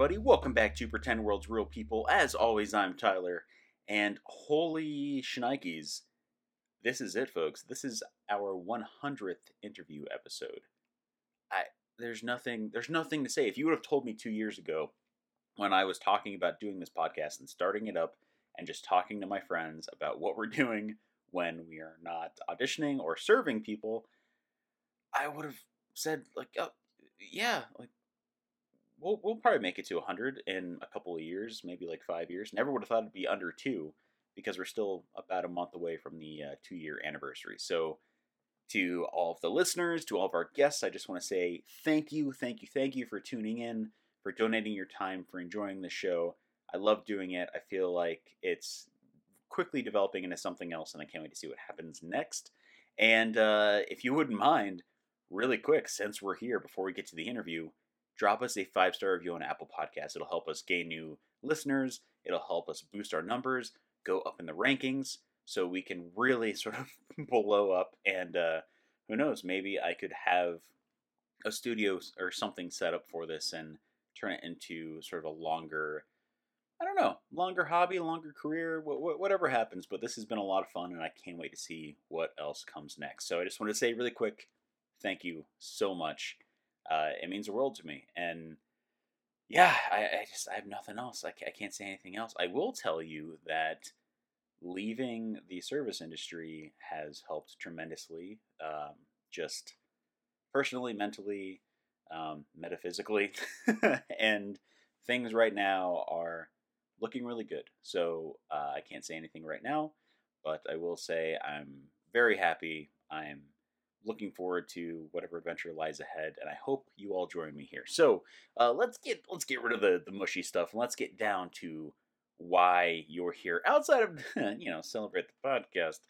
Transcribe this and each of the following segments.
Everybody, welcome back to Pretend World's Real People. As always, I'm Tyler, and holy shnikes, this is it, folks. This is our 100th interview episode. I there's nothing there's nothing to say. If you would have told me two years ago, when I was talking about doing this podcast and starting it up, and just talking to my friends about what we're doing when we are not auditioning or serving people, I would have said like, oh, yeah, like we'll we'll probably make it to 100 in a couple of years, maybe like five years. Never would have thought it'd be under two, because we're still about a month away from the uh, two year anniversary. So, to all of the listeners, to all of our guests, I just want to say thank you, thank you, thank you for tuning in, for donating your time, for enjoying the show. I love doing it. I feel like it's quickly developing into something else, and I can't wait to see what happens next. And uh, if you wouldn't mind, really quick, since we're here, before we get to the interview, drop us a five star review on Apple Podcasts. It'll help us gain new listeners. It'll help us boost our numbers, go up in the rankings, so we can really sort of blow up. And uh, who knows, maybe I could have a studio or something set up for this and turn it into sort of a longer. I don't know, longer hobby, longer career, whatever happens. But this has been a lot of fun, and I can't wait to see what else comes next. So I just want to say really quick, thank you so much uh, it means the world to me. And yeah, I, I just I have nothing else. I, I can't say anything else. I will tell you that leaving the service industry has helped tremendously. Um, just personally, mentally, um, metaphysically, and things right now are looking really good. So uh, I can't say anything right now, but I will say I'm very happy. I'm looking forward to whatever adventure lies ahead, and I hope you all join me here. So uh, let's get let's get rid of the the mushy stuff and let's get down to why you're here. Outside of you know celebrate the podcast,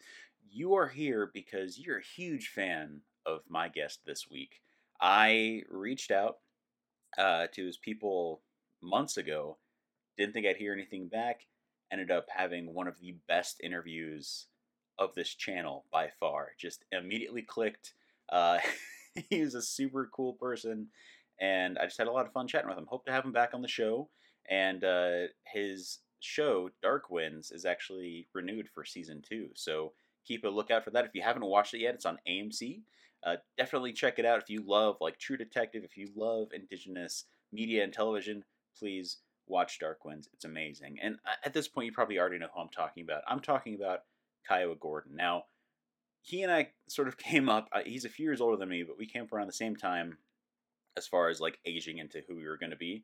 you are here because you're a huge fan of my guest this week. I reached out uh, to his people months ago. Didn't think I'd hear anything back. Ended up having one of the best interviews of this channel by far. Just immediately clicked. Uh, he's a super cool person, and I just had a lot of fun chatting with him. Hope to have him back on the show. And uh, his show, Dark Winds, is actually renewed for season two. So keep a lookout for that. If you haven't watched it yet, it's on AMC. Uh, definitely check it out if you love like True Detective. If you love Indigenous media and television, please watch Dark Winds. It's amazing. And uh, at this point, you probably already know who I'm talking about. I'm talking about Kiowa Gordon. Now, he and I sort of came up. He's a few years older than me, but we came up around the same time as far as like aging into who we were going to be.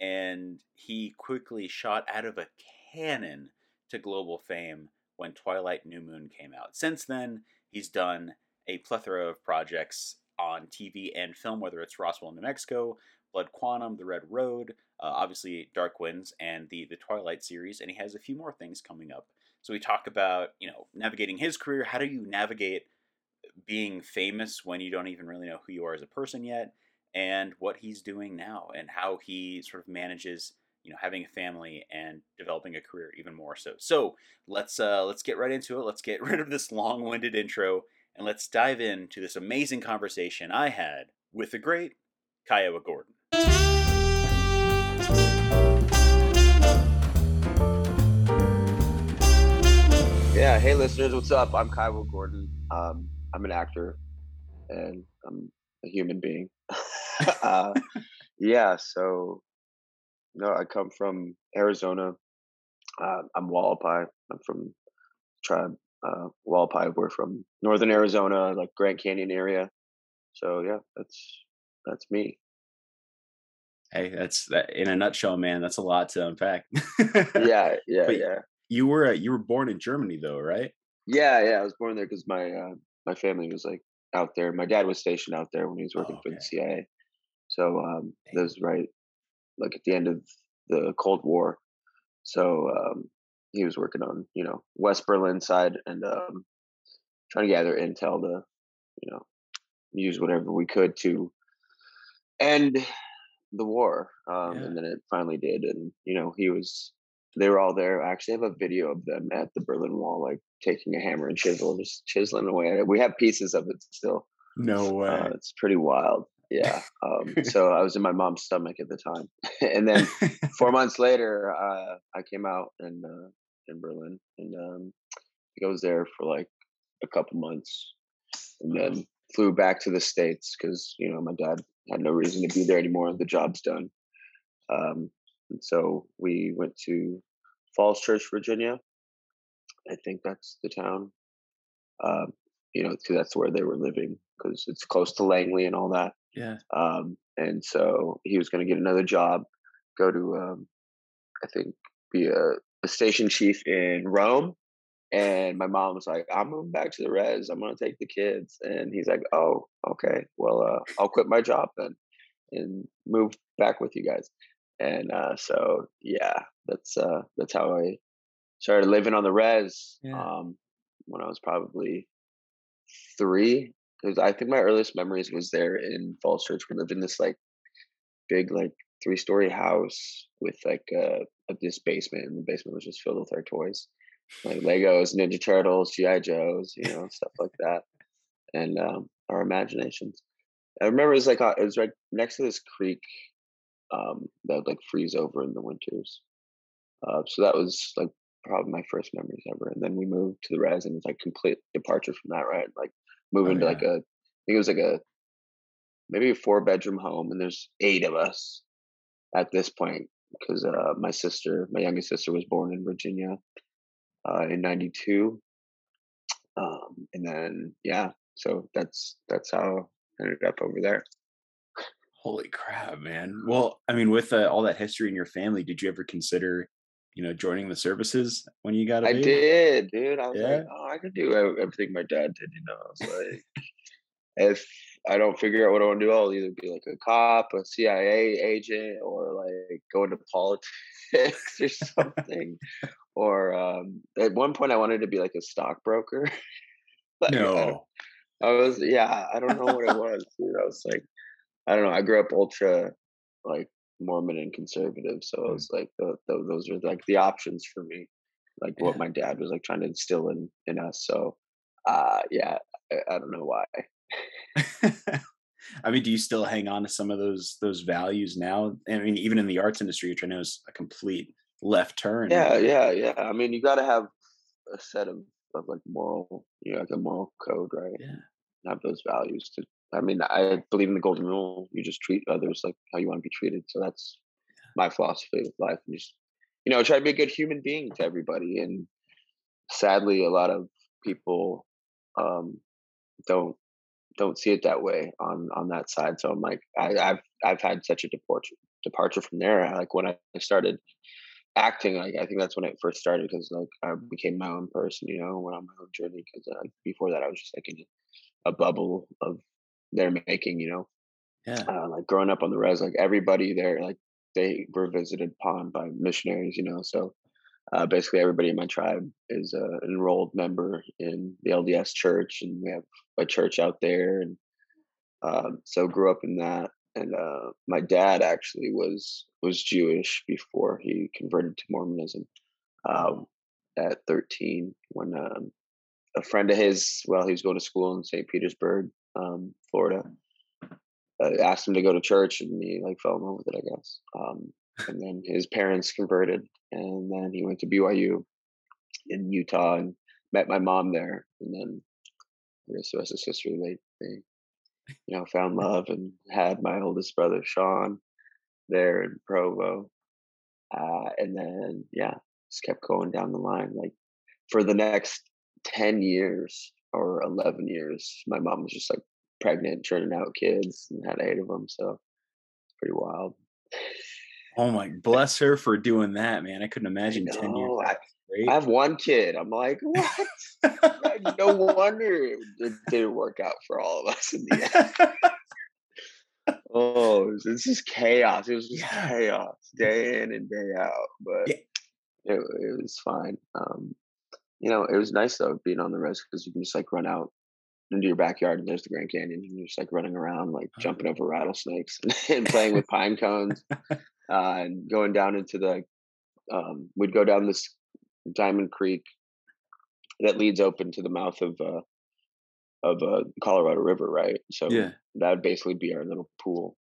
And he quickly shot out of a cannon to global fame when Twilight New Moon came out. Since then, he's done a plethora of projects on TV and film, whether it's Roswell, in New Mexico, Blood Quantum, The Red Road, uh, obviously Dark Winds, and the the Twilight series, and he has a few more things coming up. So we talk about, you know, navigating his career. How do you navigate being famous when you don't even really know who you are as a person yet? And what he's doing now and how he sort of manages, you know, having a family and developing a career even more so. So let's uh let's get right into it. Let's get rid of this long-winded intro and let's dive into this amazing conversation I had with the great Kiowa Gordon. Yeah, hey listeners, what's up? I'm Kiowa Gordon. Um, I'm an actor and I'm a human being. uh, yeah, so no, I come from Arizona. Uh, I'm Hualapai. I'm from tribe uh, Hualapai. We're from northern Arizona, like Grand Canyon area. So yeah, that's that's me. Hey, that's that in a nutshell, man. That's a lot to unpack. yeah, yeah, but, yeah you were uh, you were born in Germany though, right? Yeah, yeah, I was born there because my uh, my family was like out there. My dad was stationed out there when he was working oh, okay. for the CIA. So um, that was right, like at the end of the Cold War. So um, he was working on you know West Berlin side and um, trying to gather intel to you know use whatever we could to end the war. Um, yeah. And then it finally did, and you know he was they were all there. I actually have a video of them at the Berlin Wall, like taking a hammer and chisel, just chiseling away at it. We have pieces of it still. No uh, way. Uh, it's pretty wild. yeah. Um, so I was in my mom's stomach at the time, and then four months later, uh, I came out in uh, in Berlin, and um, I was there for like a couple months, and then flew back to the states because you know my dad had no reason to be there anymore. The job's done. Um, and so we went to Falls Church, Virginia. I think that's the town. Um, you know, because that's where they were living because it's close to Langley and all that. Yeah. Um, and so he was going to get another job, go to, um, I think, be a, a station chief in Rome. And my mom was like, I'm moving back to the res. I'm going to take the kids. And he's like, oh, okay. Well, uh, I'll quit my job then and move back with you guys. And uh, so, yeah, that's uh, that's how I started living on the res yeah. um, when I was probably three because I think my earliest memories was there in Falls Church. We lived in this like big like three story house with like uh, this basement, and the basement was just filled with our toys, like Legos, Ninja Turtles, GI Joes, you know, stuff like that, and um, our imaginations. I remember it was like uh, it was right next to this creek um, that would like freeze over in the winters. Uh, so that was like probably my first memories ever. And then we moved to the res, and it's like complete departure from that, right? Like moving oh, yeah. to like a, I think it was like a maybe a four bedroom home, and there's eight of us at this point because uh, my sister, my youngest sister, was born in Virginia uh, in '92, um, and then yeah, so that's that's how I ended up over there. Holy crap, man! Well, I mean, with uh, all that history in your family, did you ever consider you know, joining the services when you got? I did, dude. I was yeah. like, oh, I could do everything my dad did. You know, I was like, if I don't figure out what I want to do, I'll either be like a cop, a CIA agent, or like go into politics or something. or um, at one point, I wanted to be like a stockbroker. like, no, I, I was yeah. I don't know what it was, dude. I was like, I don't know. I grew up ultra like Mormon and conservative. So it mm. was like the, the, those are like the options for me, like yeah. what my dad was like trying to instill in in us. So uh, yeah, I, I don't know why. I mean, do you still hang on to some of those those values now? I mean, even in the arts industry, which I know is a complete left turn. Yeah, yeah, yeah. I mean, you got to have a set of of like moral, you know, like a moral code, right? Yeah. Have those values to I mean, I believe in the golden rule. You just treat others like how you want to be treated. So that's my philosophy with life. And just, you know, try to be a good human being to everybody. And sadly, a lot of people um, don't don't see it that way on on that side. So I'm like, I, have I've had such a departure departure from there. Like when I started acting, like I think that's when it first started because like I became my own person. You know, went on my own journey. Because uh, before that, I was just like in a bubble of they're making, you know. Yeah. Uh, like growing up on the res, like everybody there, like they were visited upon by missionaries, you know. So uh, basically, everybody in my tribe is uh, an enrolled member in the LDS church, and we have a church out there. And um, so grew up in that. And uh, my dad actually was was Jewish before he converted to Mormonism um, at 13 when um, a friend of his, well, he was going to school in St. Petersburg, um, Florida. Uh, asked him to go to church, and he like fell in love with it, I guess. Um, and then his parents converted, and then he went to BYU in Utah and met my mom there. And then I guess the rest is history. They they you know found love and had my oldest brother Sean there in Provo. Uh, and then yeah, just kept going down the line. Like for the next ten years, or 11 years, my mom was just like pregnant, churning out kids, and had eight of them. So it's pretty wild. Oh my, bless her for doing that, man. I couldn't imagine I 10 years. I, I, have one kid. I'm like, what? no wonder it didn't work out for all of us in the end. oh, this is chaos. It was just yeah. chaos day in and day out, but yeah. it, it was fine. Um, you know, it was nice though being on the res because you can just like run out into your backyard and there's the Grand Canyon and you're just like running around, like uh-huh. jumping over rattlesnakes and, playing with pine cones uh, and going down into the. Um, we'd go down this Diamond Creek that leads open to the mouth of uh, of a Colorado River, right? So Yeah. that would basically be our little pool.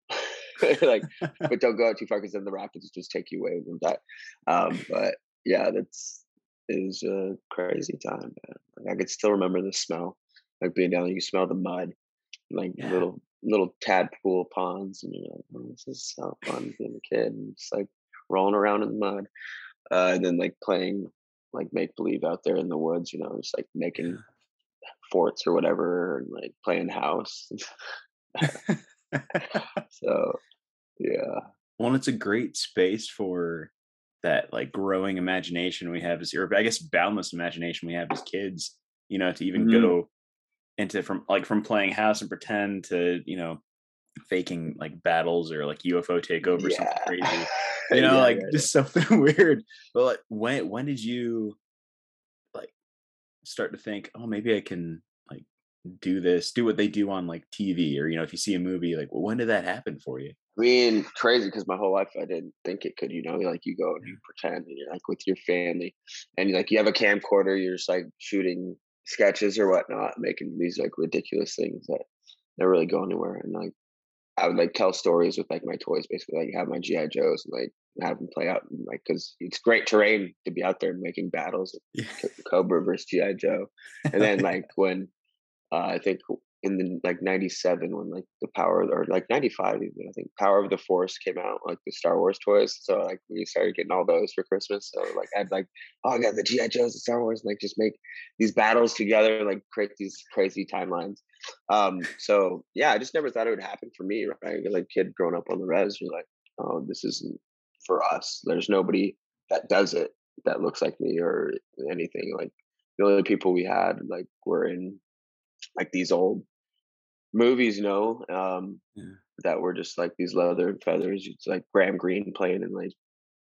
like, but don't go out too far because then the rapids just take you away from that. Um, but yeah, that's it was a crazy time. Man. Like, I could still remember the smell, like being down there. You smell the mud, like Yeah. little little tadpole ponds, and you're like, oh, this is so fun being a kid, and just like rolling around in the mud, uh, and then like playing like make believe out there in the woods. You know, just like making forts or whatever, and like playing house. so yeah, Well, it's a great space for that like growing imagination we have as or I guess boundless imagination we have as kids, you know, to even hmm go into from like from playing house and pretend to, you know, faking like battles or like UFO takeover or something crazy. You know, yeah, like yeah. just something weird. But like when when did you like start to think, oh maybe I can do this, do what they do on like TV or you know, if you see a movie, like well, when did that happen for you? I mean, crazy because my whole life I didn't think it could. You know, like you go and you pretend, and you're like with your family, and you like you have a camcorder, you're just like shooting sketches or whatnot, making these like ridiculous things that never really go anywhere. And like I would like tell stories with like my toys, basically like have my GI Joes and like have them play out, and, like because it's great terrain to be out there making battles, Yeah. Cobra versus GI Joe, and then like when uh, I think in the like '97 when like the Power or like '95 even I think Power of the Force came out, like the Star Wars toys. So like we started getting all those for Christmas. So like I'd like, oh, I got the GI Joes and Star Wars, and like just make these battles together, like create these crazy timelines. Um, so yeah, I just never thought it would happen for me. Right, like kid growing up on the res, you're like, oh, this isn't for us. There's nobody that does it that looks like me or anything. Like the only people we had like were in like these old movies, you know, um, Yeah. that were just like these leather and feathers. It's like Graham Greene playing in like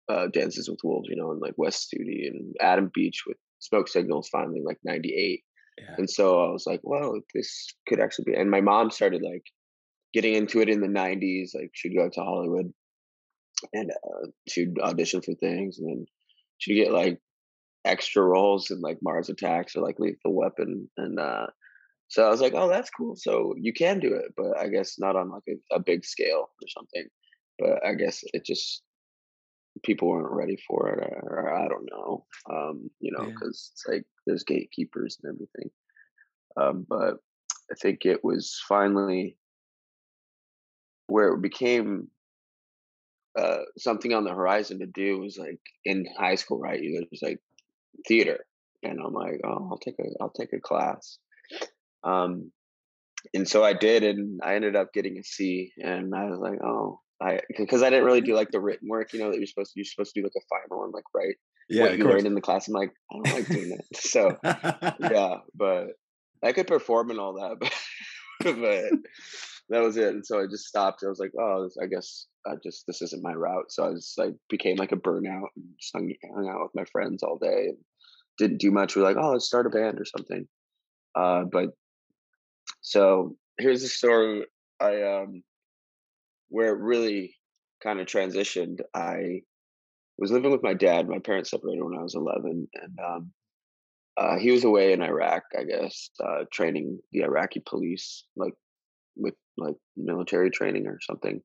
uh, Dances with Wolves, you know, and like Wes Studi and Adam Beach with Smoke Signals finally like 98. Yeah. And so I was like, well, this could actually be. And my mom started like getting into it in the 90s. Like she'd go out to Hollywood and uh, she'd audition for things and then she'd get like extra roles in like Mars Attacks or like Lethal Weapon. And uh, so I was like, oh, that's cool. So you can do it, but I guess not on like a, a big scale or something. But I guess it just people weren't ready for it, or, or I don't know. Um, you know, Yeah. because it's like there's gatekeepers and everything. Um, but I think it was finally where it became uh, something on the horizon to do was like in high school, right? You know, There's like theater, and I'm like, oh, I'll take a I'll take a class. Um, and so I did, and I ended up getting a C. And I was like, oh, I because I didn't really do like the written work, you know, that you're supposed to. You're supposed to do like a final and like write Yeah, what you course. learned in the class. I'm like, I don't like doing that. So yeah, but I could perform and all that, but but that was it. And so I just stopped. I was like, oh, I guess I just this isn't my route. So I just like became like a burnout and just hung, hung out with my friends all day and didn't do much. We are like, oh, let's start a band or something. Uh, but so here's the story. I um where it really kind of transitioned. I was living with my dad. My parents separated when I was 11, and um, uh, he was away in Iraq, I guess, uh, training the Iraqi police, like with like military training or something.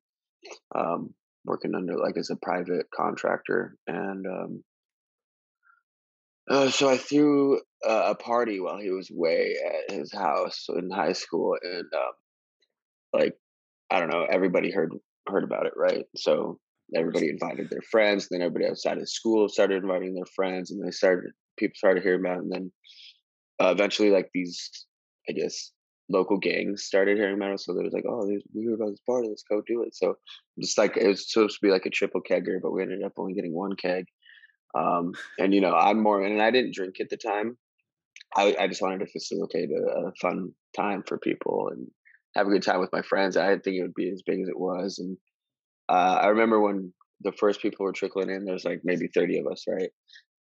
Um, working under like as a private contractor, and um, uh, so I threw a, a party while he was away at his house in high school, and um, like I don't know, everybody heard heard about it, right? So everybody invited their friends. And then everybody outside of school started inviting their friends, and they started people started hearing about it. And then uh, eventually, like these, I guess, local gangs started hearing about it. So they was like, oh, we heard about this party, let's go do it. So just like it was supposed to be like a triple kegger, but we ended up only getting one keg. Um, and you know, I'm more, and I didn't drink at the time. I, I just wanted to facilitate a, a fun time for people and have a good time with my friends. I didn't think it would be as big as it was. And uh, I remember when the first people were trickling in, there's like maybe 30 of us, right?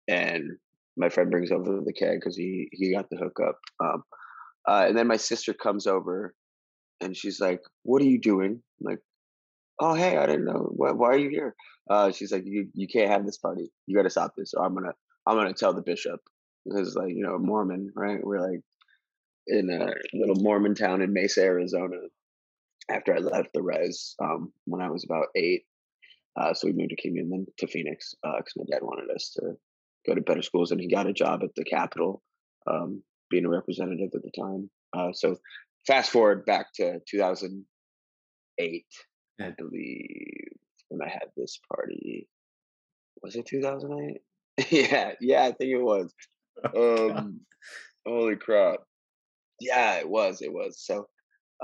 And my friend brings over the keg because he, he got the hookup. Um, uh, and then my sister comes over and she's like, What are you doing? I'm like, oh, hey, I didn't know. Why, why are you here? Uh, she's like, you, you can't have this party. You got to stop this. Or I'm going to, I'm to tell the bishop because like, you know, Mormon, right? We're like, in a little Mormon town in Mesa, Arizona. After I left the res um, when I was about eight, uh, so we moved to Kingman, then to Phoenix because uh, my dad wanted us to go to better schools, and he got a job at the Capitol, um, being a representative at the time. Uh, so fast forward back to 2008, I believe, when I had this party. Was it 2008? yeah, yeah, I think it was. Oh, um, holy crap! Yeah, it was. It was. So,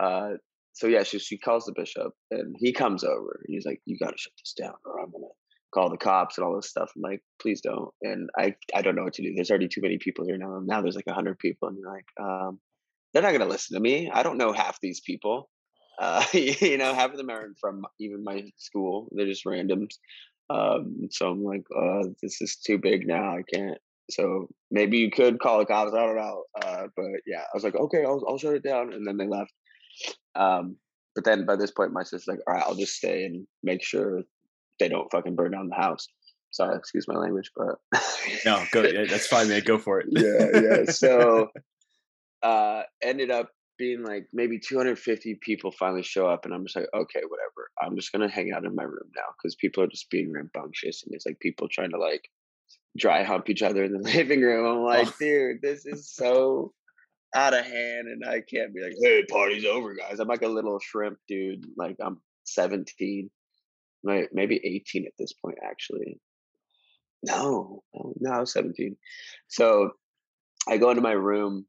uh, so yeah, she she calls the bishop, and he comes over. And he's like, "You got to shut this down, or I'm gonna call the cops and all this stuff." I'm like, "Please don't." And I I don't know what to do. There's already too many people here now. Now there's like a hundred people, and you're like, um, they're not gonna listen to me. I don't know half these people. Uh, you know, half of them aren't from even my school. They're just randoms. Um, so I'm like, uh, this is too big now. I can't. So maybe you could call the cops. I don't know. Uh, but yeah, I was like, okay, I'll, I'll shut it down. And then they left. Um, but then by this point, my sister's like, all right, I'll just stay and make sure they don't fucking burn down the house. Sorry, excuse my language, but no, go. That's fine, man. Go for it. yeah, yeah. So, uh, ended up being like maybe 250 people finally show up and i'm just like okay whatever. I'm just gonna hang out in my room now because people are just being rambunctious and it's like people trying to like dry hump each other in the living room. I'm oh. like oh. dude this is so out of hand and i can't be like hey party's over guys. I'm like a little shrimp dude like i'm 17 maybe 18 at this point actually. No no i was 17 so i go into my room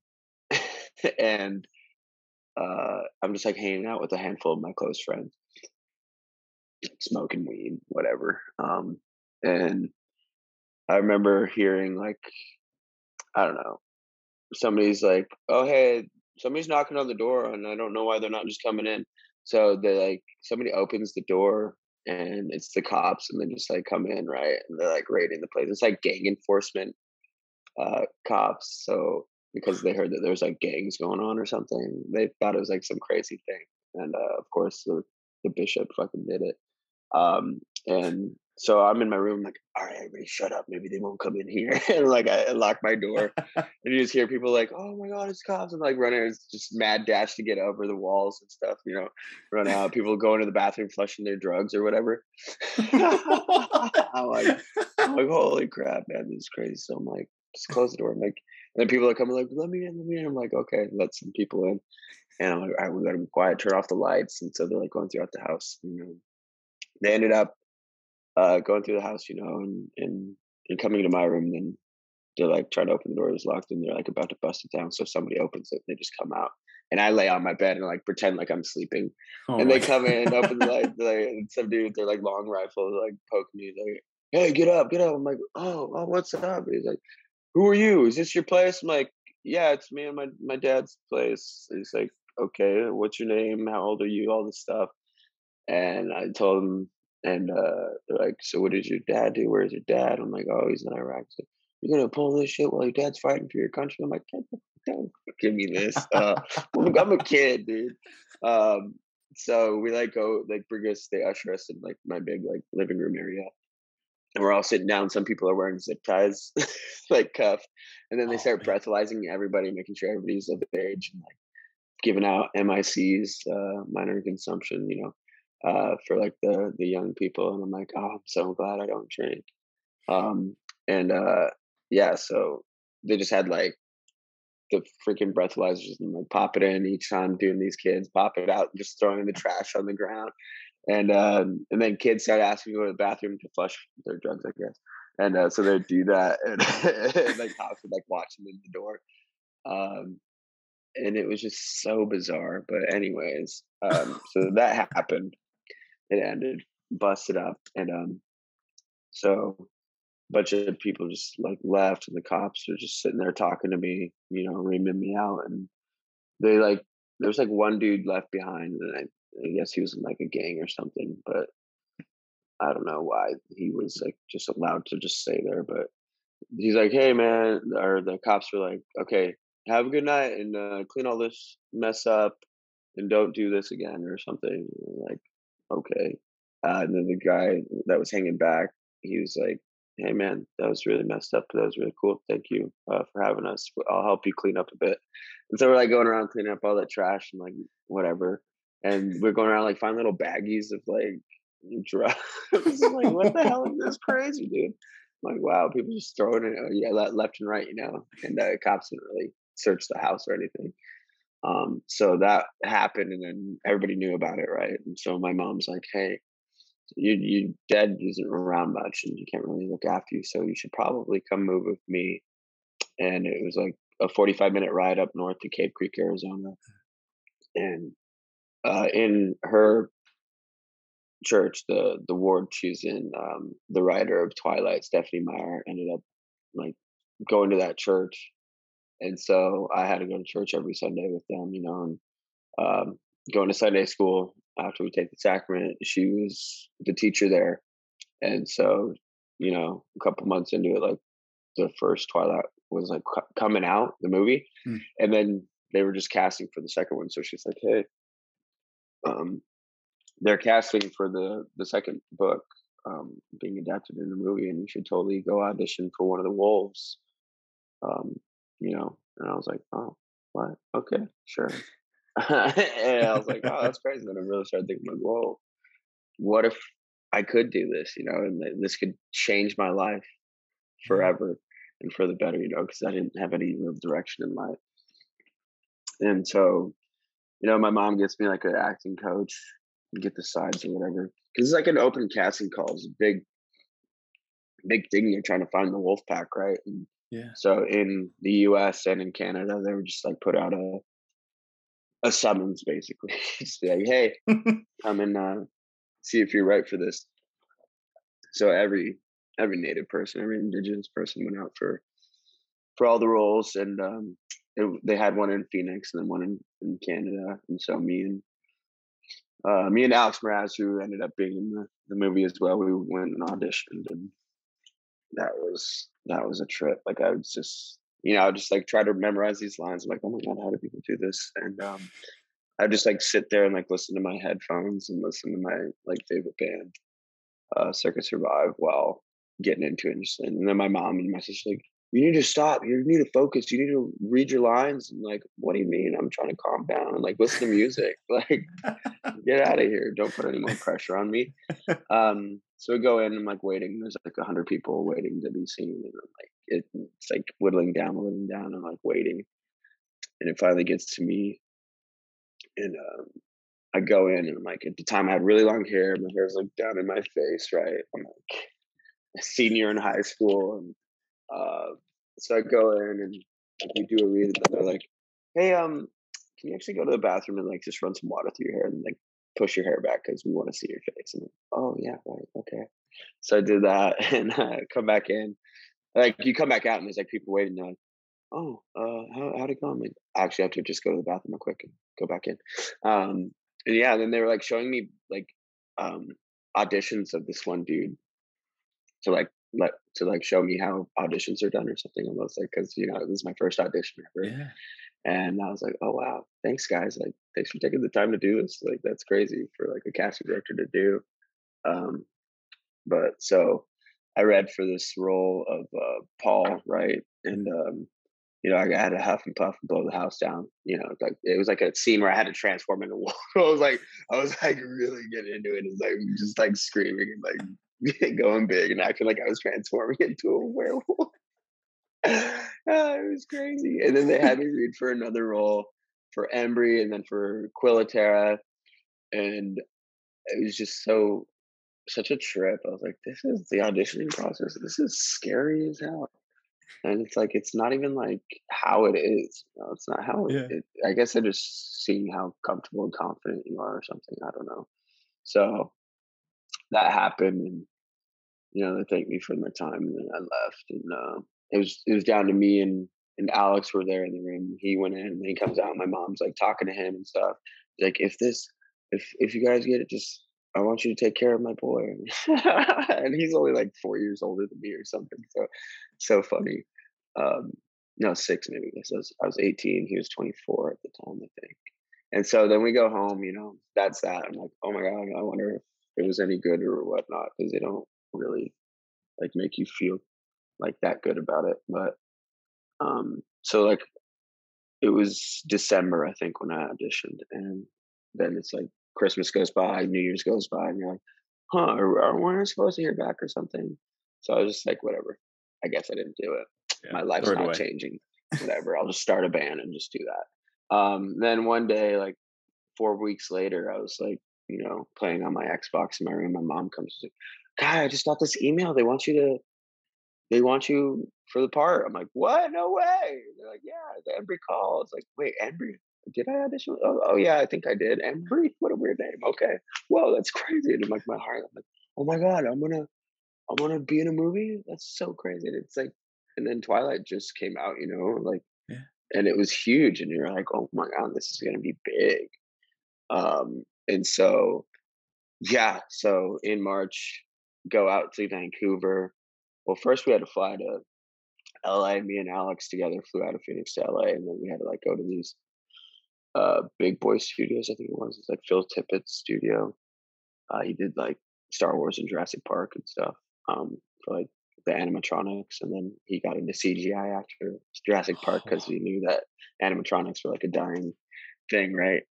and uh, I'm just like hanging out with a handful of my close friends, smoking weed, whatever. Um, and I remember hearing like, I don't know, somebody's like, "Oh hey, somebody's knocking on the door, and I don't know why they're not just coming in." So they like somebody opens the door, and it's the cops, and they just like come in, right? And they're like raiding the place. It's like gang enforcement uh, cops. So because they heard that there was like gangs going on or something. They thought it was like some crazy thing, and uh, of course the, the bishop fucking did it. Um, and so I'm in my room, like, all right, everybody, shut up. Maybe they won't come in here. and like, I, lock my door, and you just hear people like, "Oh my god, it's cops!" and like running, it's just mad dash to get over the walls and stuff. You know, run out. People go into the bathroom, flushing their drugs or whatever. I'm like, I'm like, holy crap, man, this is crazy. So I'm like, just close the door. I'm like, then people are coming like, let me in, let me in. I'm like, okay, let some people in. And I'm like, all right, we gotta be quiet, turn off the lights. And so they're like going throughout the house. You know, they ended up uh, going through the house, you know, and, and and coming to my room. Then they're like trying to open the door, it's locked, and they're like about to bust it down. So somebody opens it, they just come out. And I lay on my bed and like pretend like I'm sleeping. Oh and they come in and open the light, like some dude with their like long rifle like poke me, like, hey, get up, get up. I'm like, oh, oh what's up? he's like, who are you? Is this your place? I'm like, yeah, it's me and my, my dad's place. He's like, okay, what's your name? How old are you? All this stuff. And I told him, and uh, they're like, so what does your dad do? Where's your dad? I'm like, oh, he's in Iraq. So, you're gonna pull this shit while your dad's fighting for your country? I'm like, don't give me this. Uh, I'm a kid, dude. Um, so we like go like bring us, they usher us in like my big like living room area, and we're all sitting down. Some people are wearing zip ties, like cuffed, and then they oh, start breathalyzing everybody, making sure everybody's of the age, and like giving out MICs, uh, minor consumption, you know, uh, for like the the young people. And I'm like, oh, I'm so glad I don't drink. Um, and uh, yeah, so they just had like the freaking breathalyzers and like pop it in each time doing these kids, pop it out, just throwing the trash on the ground and um, and then kids started asking me to go to the bathroom to flush their drugs, I guess. And uh, so they'd do that, and, and like cops would like watch them in the door. Um, and it was just so bizarre. But anyways, um, so that happened. It ended, busted up, and um, so a bunch of people just like left, and the cops were just sitting there talking to me, you know, reaming me out, and they like there was like one dude left behind, and I I guess he was in like a gang or something, but I don't know why he was like just allowed to just stay there. But he's like, "Hey, man," or the cops were like, "Okay, have a good night and uh, clean all this mess up and don't do this again or something." like, okay. Uh, and then the guy that was hanging back, he was like, hey man, that was really messed up. That was really cool. Thank you uh, for having us. I'll help you clean up a bit. And so we're like going around cleaning up all that trash and like whatever. And we're going around like find little baggies of like drugs. like, what the hell is this crazy, dude? I'm like, wow, people just throwing it uh, yeah, left and right, you know. And uh, cops didn't really search the house or anything. Um, so that happened, and then everybody knew about it, right? And so my mom's like, "Hey, you you dad isn't around much, and you can't really look after you, so you should probably come move with me." And it was like a forty-five minute ride up north to Cave Creek, Arizona, and uh, in her church, the the ward she's in, um, the writer of Twilight, Stephenie Meyer, ended up like going to that church and so I had to go to church every Sunday with them, you know, and um, going to Sunday school after we take the sacrament. She was the teacher there, and so you know, a couple months into it, like the first Twilight was like coming out, the movie, hmm. and then they were just casting for the second one. So she's like, "Hey, um, they're casting for the the second book um, being adapted in the movie, and you should totally go audition for one of the wolves." Um, you know, and I was like, oh, what? Okay, sure. and I was like, oh, that's crazy. Then I really started thinking, like, whoa, what if I could do this, you know, and this could change my life mm-hmm. forever and for the better, you know, because I didn't have any real direction in life. And so, you know, my mom gets me like an acting coach and get the sides or whatever. Because it's like an open casting call. It's a big, big thing. You're trying to find the wolf pack, right? And yeah. So in the U.S. and in Canada, they would just like put out a a summons, basically, just be like, "Hey, come and uh, see if you're right for this." So every every Native person, every Indigenous person went out for for all the roles, and um, it, they had one in Phoenix and then one in, in Canada, and so me and uh, me and Alex Meraz, who ended up being in the, the movie as well, we went and auditioned, and that was that was a trip. Like I was just, you know, I just like try to memorize these lines. I'm like, oh my god, how do people do this? And um, I just like sit there and like listen to my headphones and listen to my like favorite band, uh, Circa Survive, while getting into it. And, just, and then my mom and my sister like, you need to stop. You need to focus. You need to read your lines. And like, what do you mean? I'm trying to calm down and like listen to music. Like, get out of here. Don't put any more pressure on me. Um, so we go in and I'm like waiting. There's like a hundred people waiting to be seen. And I'm like, it, it's like whittling down, whittling down. I'm like waiting. And it finally gets to me. And um, I go in and I'm like, at the time I had really long hair. My hair's like down in my face, right? I'm like a senior in high school. And uh, so I go in and we do a read, and they're like, "Hey, um, can you actually go to the bathroom and like just run some water through your hair and like push your hair back because we want to see your face?" And oh yeah, right, okay. So I did that and uh, come back in. Like you come back out and there's like people waiting. Like, "Oh, uh, how how'd it go?" I'm like, "I actually have to just go to the bathroom real quick and go back in." Um, and yeah, and then they were like showing me like um auditions of this one dude to like let to like show me how auditions are done or something almost like because you know this is my first audition ever yeah. and i was like oh wow thanks guys like thanks for taking the time to do this like that's crazy for like a casting director to do um but so i read for this role of uh paul right and um you know, I had to huff and puff and blow the house down. You know, like it was like a scene where I had to transform into a wolf. I was like, I was like really getting into it. It's like just like screaming and like going big and acting like I was transforming into a werewolf. oh, it was crazy. And then they had me read for another role for Embry and then for Quil Ateara. And it was just so such a trip. I was like, this is the auditioning process. This is scary as hell. And it's like it's not even like how it is. It's not how yeah. it, I guess they're just seeing how comfortable and confident you are or something. I don't know. So that happened and you know they thanked me for my time and then i left and uh, it was it was down to me and and alex were there in the room he went in and he comes out my mom's like talking to him and stuff. He's like if this if if you guys get it just i want you to take care of my boy. And he's only like four years older than me or something so so funny. Um no six maybe I was, I was 18 he was 24 at the time i think. And so then we go home you know that's that i'm like oh my god i wonder if it was any good or whatnot because they don't really like make you feel like that good about it. But um, so like it was December, I think, when I auditioned, and then it's like Christmas goes by, New Year's goes by, and you're like, huh, are, are we supposed to hear back or something? So I was just like, whatever. I guess I didn't do it. Yeah, My life's not away. changing. Whatever. I'll just start a band and just do that. Um, then one day, like four weeks later, I was like, you know, playing on my Xbox in my room. My mom comes to, God, I just got this email. They want you to, they want you for the part. I'm like, what? No way. They're like, yeah, the Embry Call. It's like, wait, Embry, did I audition? Oh, oh, yeah, I think I did. Embry, what a weird name. Okay, whoa, that's crazy. And I'm like, my heart, I'm like, oh my god, I'm gonna, I'm gonna be in a movie. That's so crazy. And it's like, and then Twilight just came out, you know, like, yeah. and it was huge. And you're like, oh my god, this is gonna be big. Um, and so, yeah, so in March, go out to Vancouver. Well, first we had to fly to LA. Me and Alex together flew out of Phoenix to LA, and then we had to like go to these uh, Big Boy Studios. I think it was. It's like Phil Tippett's studio. Uh, he did like Star Wars and Jurassic Park and stuff um, for like the animatronics, and then he got into CGI after Jurassic Park because he knew that animatronics were like a dying thing, right?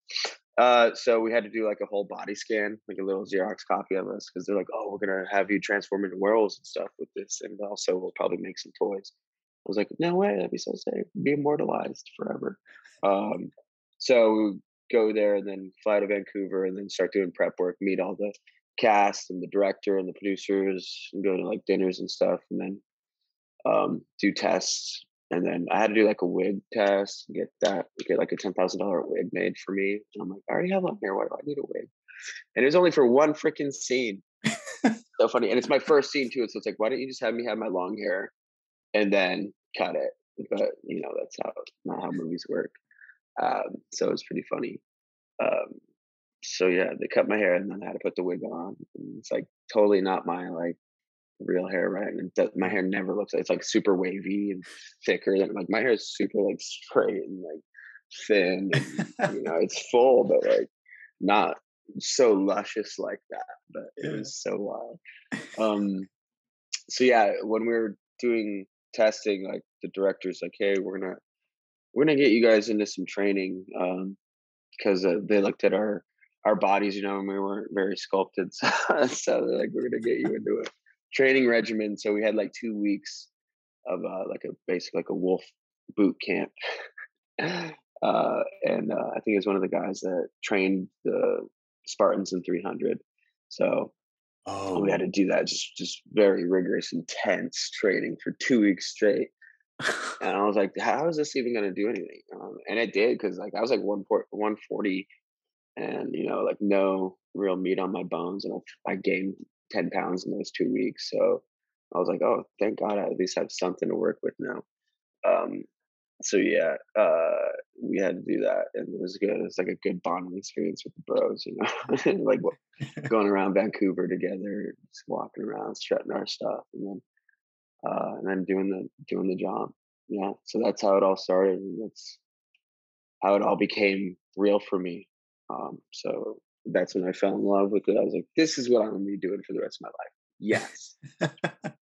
Uh, so we had to do like a whole body scan, like a little Xerox copy of us, because they're like, "Oh, we're gonna have you transform into werewolves and stuff with this, and also we'll probably make some toys." I was like, "No way, that'd be so sick, be immortalized forever." Um, so go there and then fly to Vancouver and then start doing prep work, meet all the cast and the director and the producers, and go to like dinners and stuff, and then um, do tests. And then I had to do like a wig test, get that, get like a ten thousand dollar wig made for me. And I'm like, I already have long hair. Why do I need a wig? And it was only for one freaking scene. so funny, and it's my first scene too. So it's like, why don't you just have me have my long hair and then cut it? But you know, that's how not how movies work. Um, so it was pretty funny. Um, so yeah, they cut my hair and then I had to put the wig on. And it's like totally not my like real hair, right? And it, my hair never looks like it's like super wavy and thicker than like my hair is super like straight and like thin and you know it's full but like not so luscious like that but it yeah. was so wild um so yeah when we were doing testing like the director's like hey we're gonna we're gonna get you guys into some training because um, uh, they looked at our our bodies, you know, and we weren't very sculpted. So, so they're like, we're gonna get you into a training regimen. So we had like two weeks of uh, like a basically like a wolf boot camp. uh, and uh, I think it was one of the guys that trained the Spartans in 300. So oh. we had to do that, just just very rigorous, intense training for two weeks straight and I was like, how is this even going to do anything? Um, and it did because like I was like one one forty, and you know like no real meat on my bones, and I, I gained ten pounds in those two weeks. So I was like, oh, thank God, I at least have something to work with now. Um, so yeah, uh, we had to do that, and it was good. It was like a good bonding experience with the bros, you know, like going around Vancouver together, just walking around, strutting our stuff, and then uh, and then doing the doing the job. Yeah, so that's how it all started, and that's how it all became real for me. Um, so that's when I fell in love with it. I was like, this is what I'm gonna be doing for the rest of my life. Yes.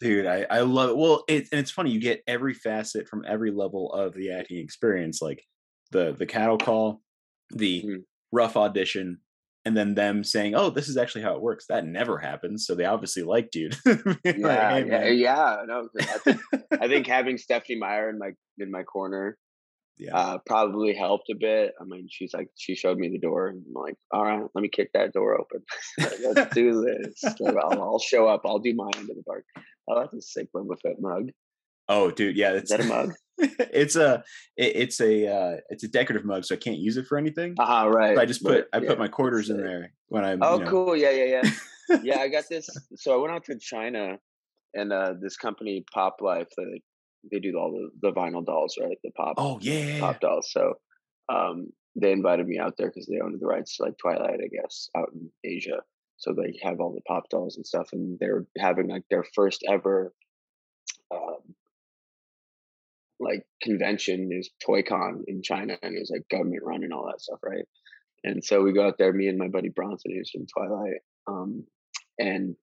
Dude, I, I love it. Well, it, and it's funny, you get every facet from every level of the acting experience, like the the cattle call, the mm-hmm. rough audition, and then them saying, "Oh, this is actually how it works." That never happens. So they obviously liked you. yeah, like, hey, yeah, yeah, no. I think, I think having Stephenie Meyer in my in my corner, yeah, uh, probably helped a bit. I mean, she's like, she showed me the door, and I'm like, "All right, let me kick that door open. Let's do this. I'll, I'll, show up. I'll do my end of the park." Oh, that's a sick Fett mug. Oh, dude, yeah, is that a mug? it's a it, it's a uh, it's a decorative mug, so I can't use it for anything. Ah, uh-huh, right. So I just put I put my quarters in there when I. Oh, you know. cool! Yeah, yeah, yeah. yeah, I got this. So I went out to China, and uh, this company Pop Life, they they do all the, the vinyl dolls, right? The pop. Oh yeah. Pop dolls. So um, they invited me out there because they owned the rights to like Twilight, I guess, out in Asia. So they have all the pop dolls and stuff, and they're having like their first ever um, like convention is ToyCon in China, and it was like government run and all that stuff, right? And so we go out there, me and my buddy Bronson, who's from Twilight, um, and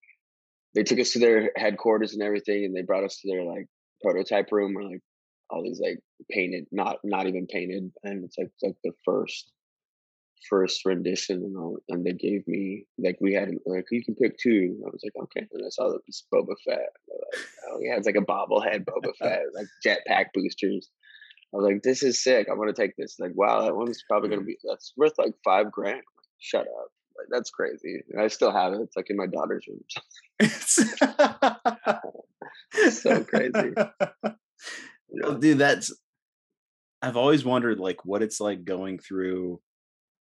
they took us to their headquarters and everything, and they brought us to their like prototype room where like all these like painted, not not even painted, and it's like it's like the first first rendition and all, and they gave me like we had like you can pick two. I was like okay, and I saw that was Boba Fett. Like, oh yeah, it's like a bobblehead Boba Fett, like jetpack boosters. I was like, this is sick. I'm gonna take this. Like, wow, that one's probably gonna mm. be that's worth like five grand. Like, Shut up. Like, that's crazy. And I still have it. It's like in my daughter's room. so crazy. Yeah. Dude, that's I've always wondered like what it's like going through,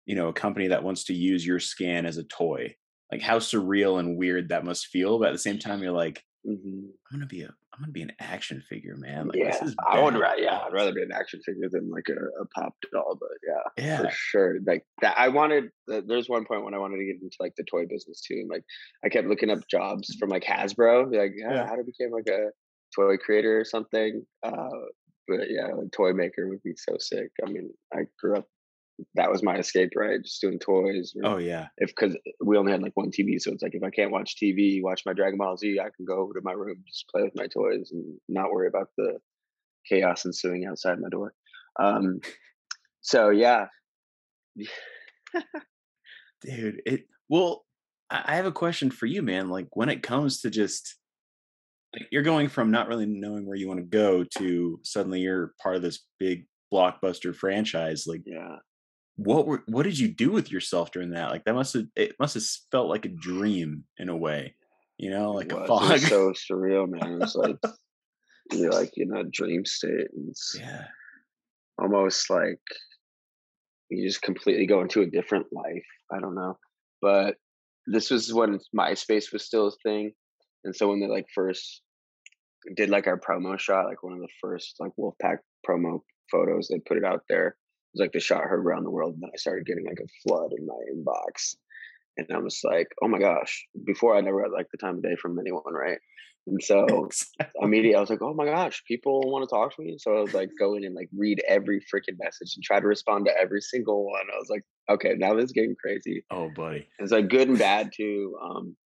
you know, a company that wants to use your scan as a toy. Like how surreal and weird that must feel, but at the same time, you're like, mm-hmm. I'm gonna be a I'm gonna be an action figure, man. Like, yeah, I would rather yeah, I'd rather be an action figure than like a, a pop doll, but yeah, yeah, for sure. Like that, I wanted. Uh, there's one point when I wanted to get into like the toy business too, and like I kept looking up jobs from like Hasbro, like yeah, yeah. how to become like a toy creator or something. Uh, but yeah, a toy maker would be so sick. I mean, I grew up. That was my escape, right? Just doing toys. oh yeah. If because we only had like one TV, so it's like if I can't watch TV, watch my Dragon Ball Z, I can go to my room, just play with my toys, and not worry about the chaos ensuing outside my door. Um, so yeah. Dude, it well, I have a question for you, man. Like when it comes to just like you're going from not really knowing where you want to go to suddenly you're part of this big blockbuster franchise like yeah what were what did you do with yourself during that? Like that must have it must have felt like a dream in a way you know like a fog. so surreal man. It was like you're like in a dream state and it's yeah. almost like you just completely go into a different life i don't know. But this was when myspace was still a thing and so when they like first did like our promo shot, like one of the first like Wolfpack promo photos, they put it out there. Was like the shot heard around the world. And then I started getting like a flood in my inbox. And I was like, oh my gosh. Before I never had like the time of day from anyone, right? And so immediately I was like, oh my gosh, people want to talk to me. So I was like, go in and like read every freaking message and try to respond to every single one. I was like, okay, now this is getting crazy. Oh, buddy. It's like good and bad too. Um,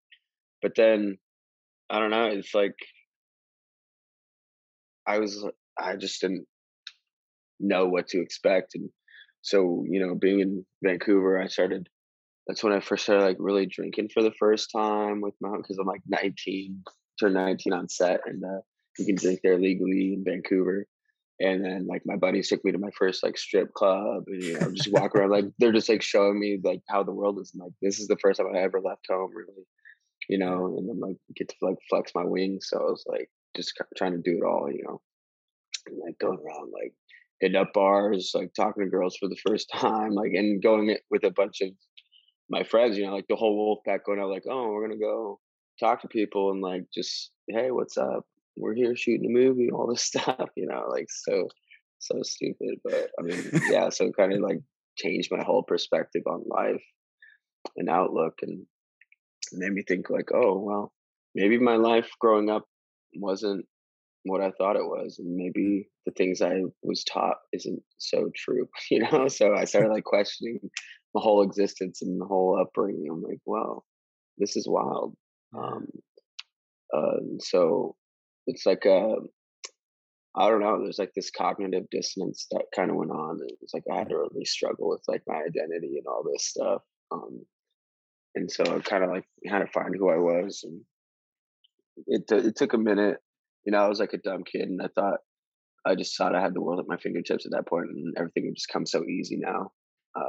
but then I don't know. It's like I was I just didn't know what to expect, and so you know, being in Vancouver, I started. That's when I first started like really drinking for the first time with my because I'm like 19, turned 19 on set, and uh, you can drink there legally in Vancouver. And then like my buddies took me to my first like strip club, and you know, just walk around like they're just like showing me like how the world is. And, like this is the first time I ever left home, really you know, and then like get to like flex my wings. So I was like just trying to do it all, you know, and, like going around like hitting up bars, like talking to girls for the first time, like and going with a bunch of my friends, you know, like the whole wolf pack going out like, oh, we're gonna go talk to people and like just hey, what's up? We're here shooting a movie, all this stuff, you know, like so so stupid. But I mean, yeah, so kind of like changed my whole perspective on life and outlook and made me think like, oh well, maybe my life growing up wasn't what I thought it was, and maybe the things I was taught isn't so true, you know. So I started like questioning the whole existence and the whole upbringing. I'm like, wow, this is wild. Um, uh, so it's like a, uh, I don't know. There's like this cognitive dissonance that kind of went on. It's like I had to really struggle with like my identity and all this stuff. Um, and so I kind of like had to find who I was, and it it took a minute. You know, I was like a dumb kid, and I thought I just thought I had the world at my fingertips at that point, and everything just come so easy now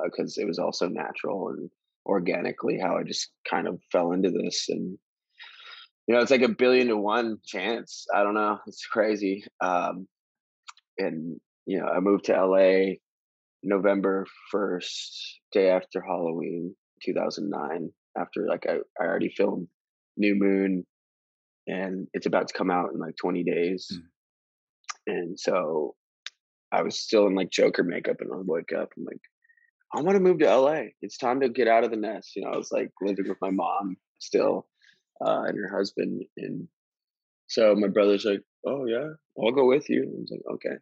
because uh, it was all so natural and organically how I just kind of fell into this, and you know, it's like a billion to one chance. I don't know, it's crazy. Um, and you know, I moved to LA November first, day after Halloween 2009 after like I, I already filmed New Moon and it's about to come out in like 20 days. Mm. And so I was still in like Joker makeup and I wake up. I'm like, I want to move to LA. It's time to get out of the nest. You know, I was like living with my mom still uh, and her husband. And so my brother's like, Oh, yeah, I'll go with you. I was like, Okay.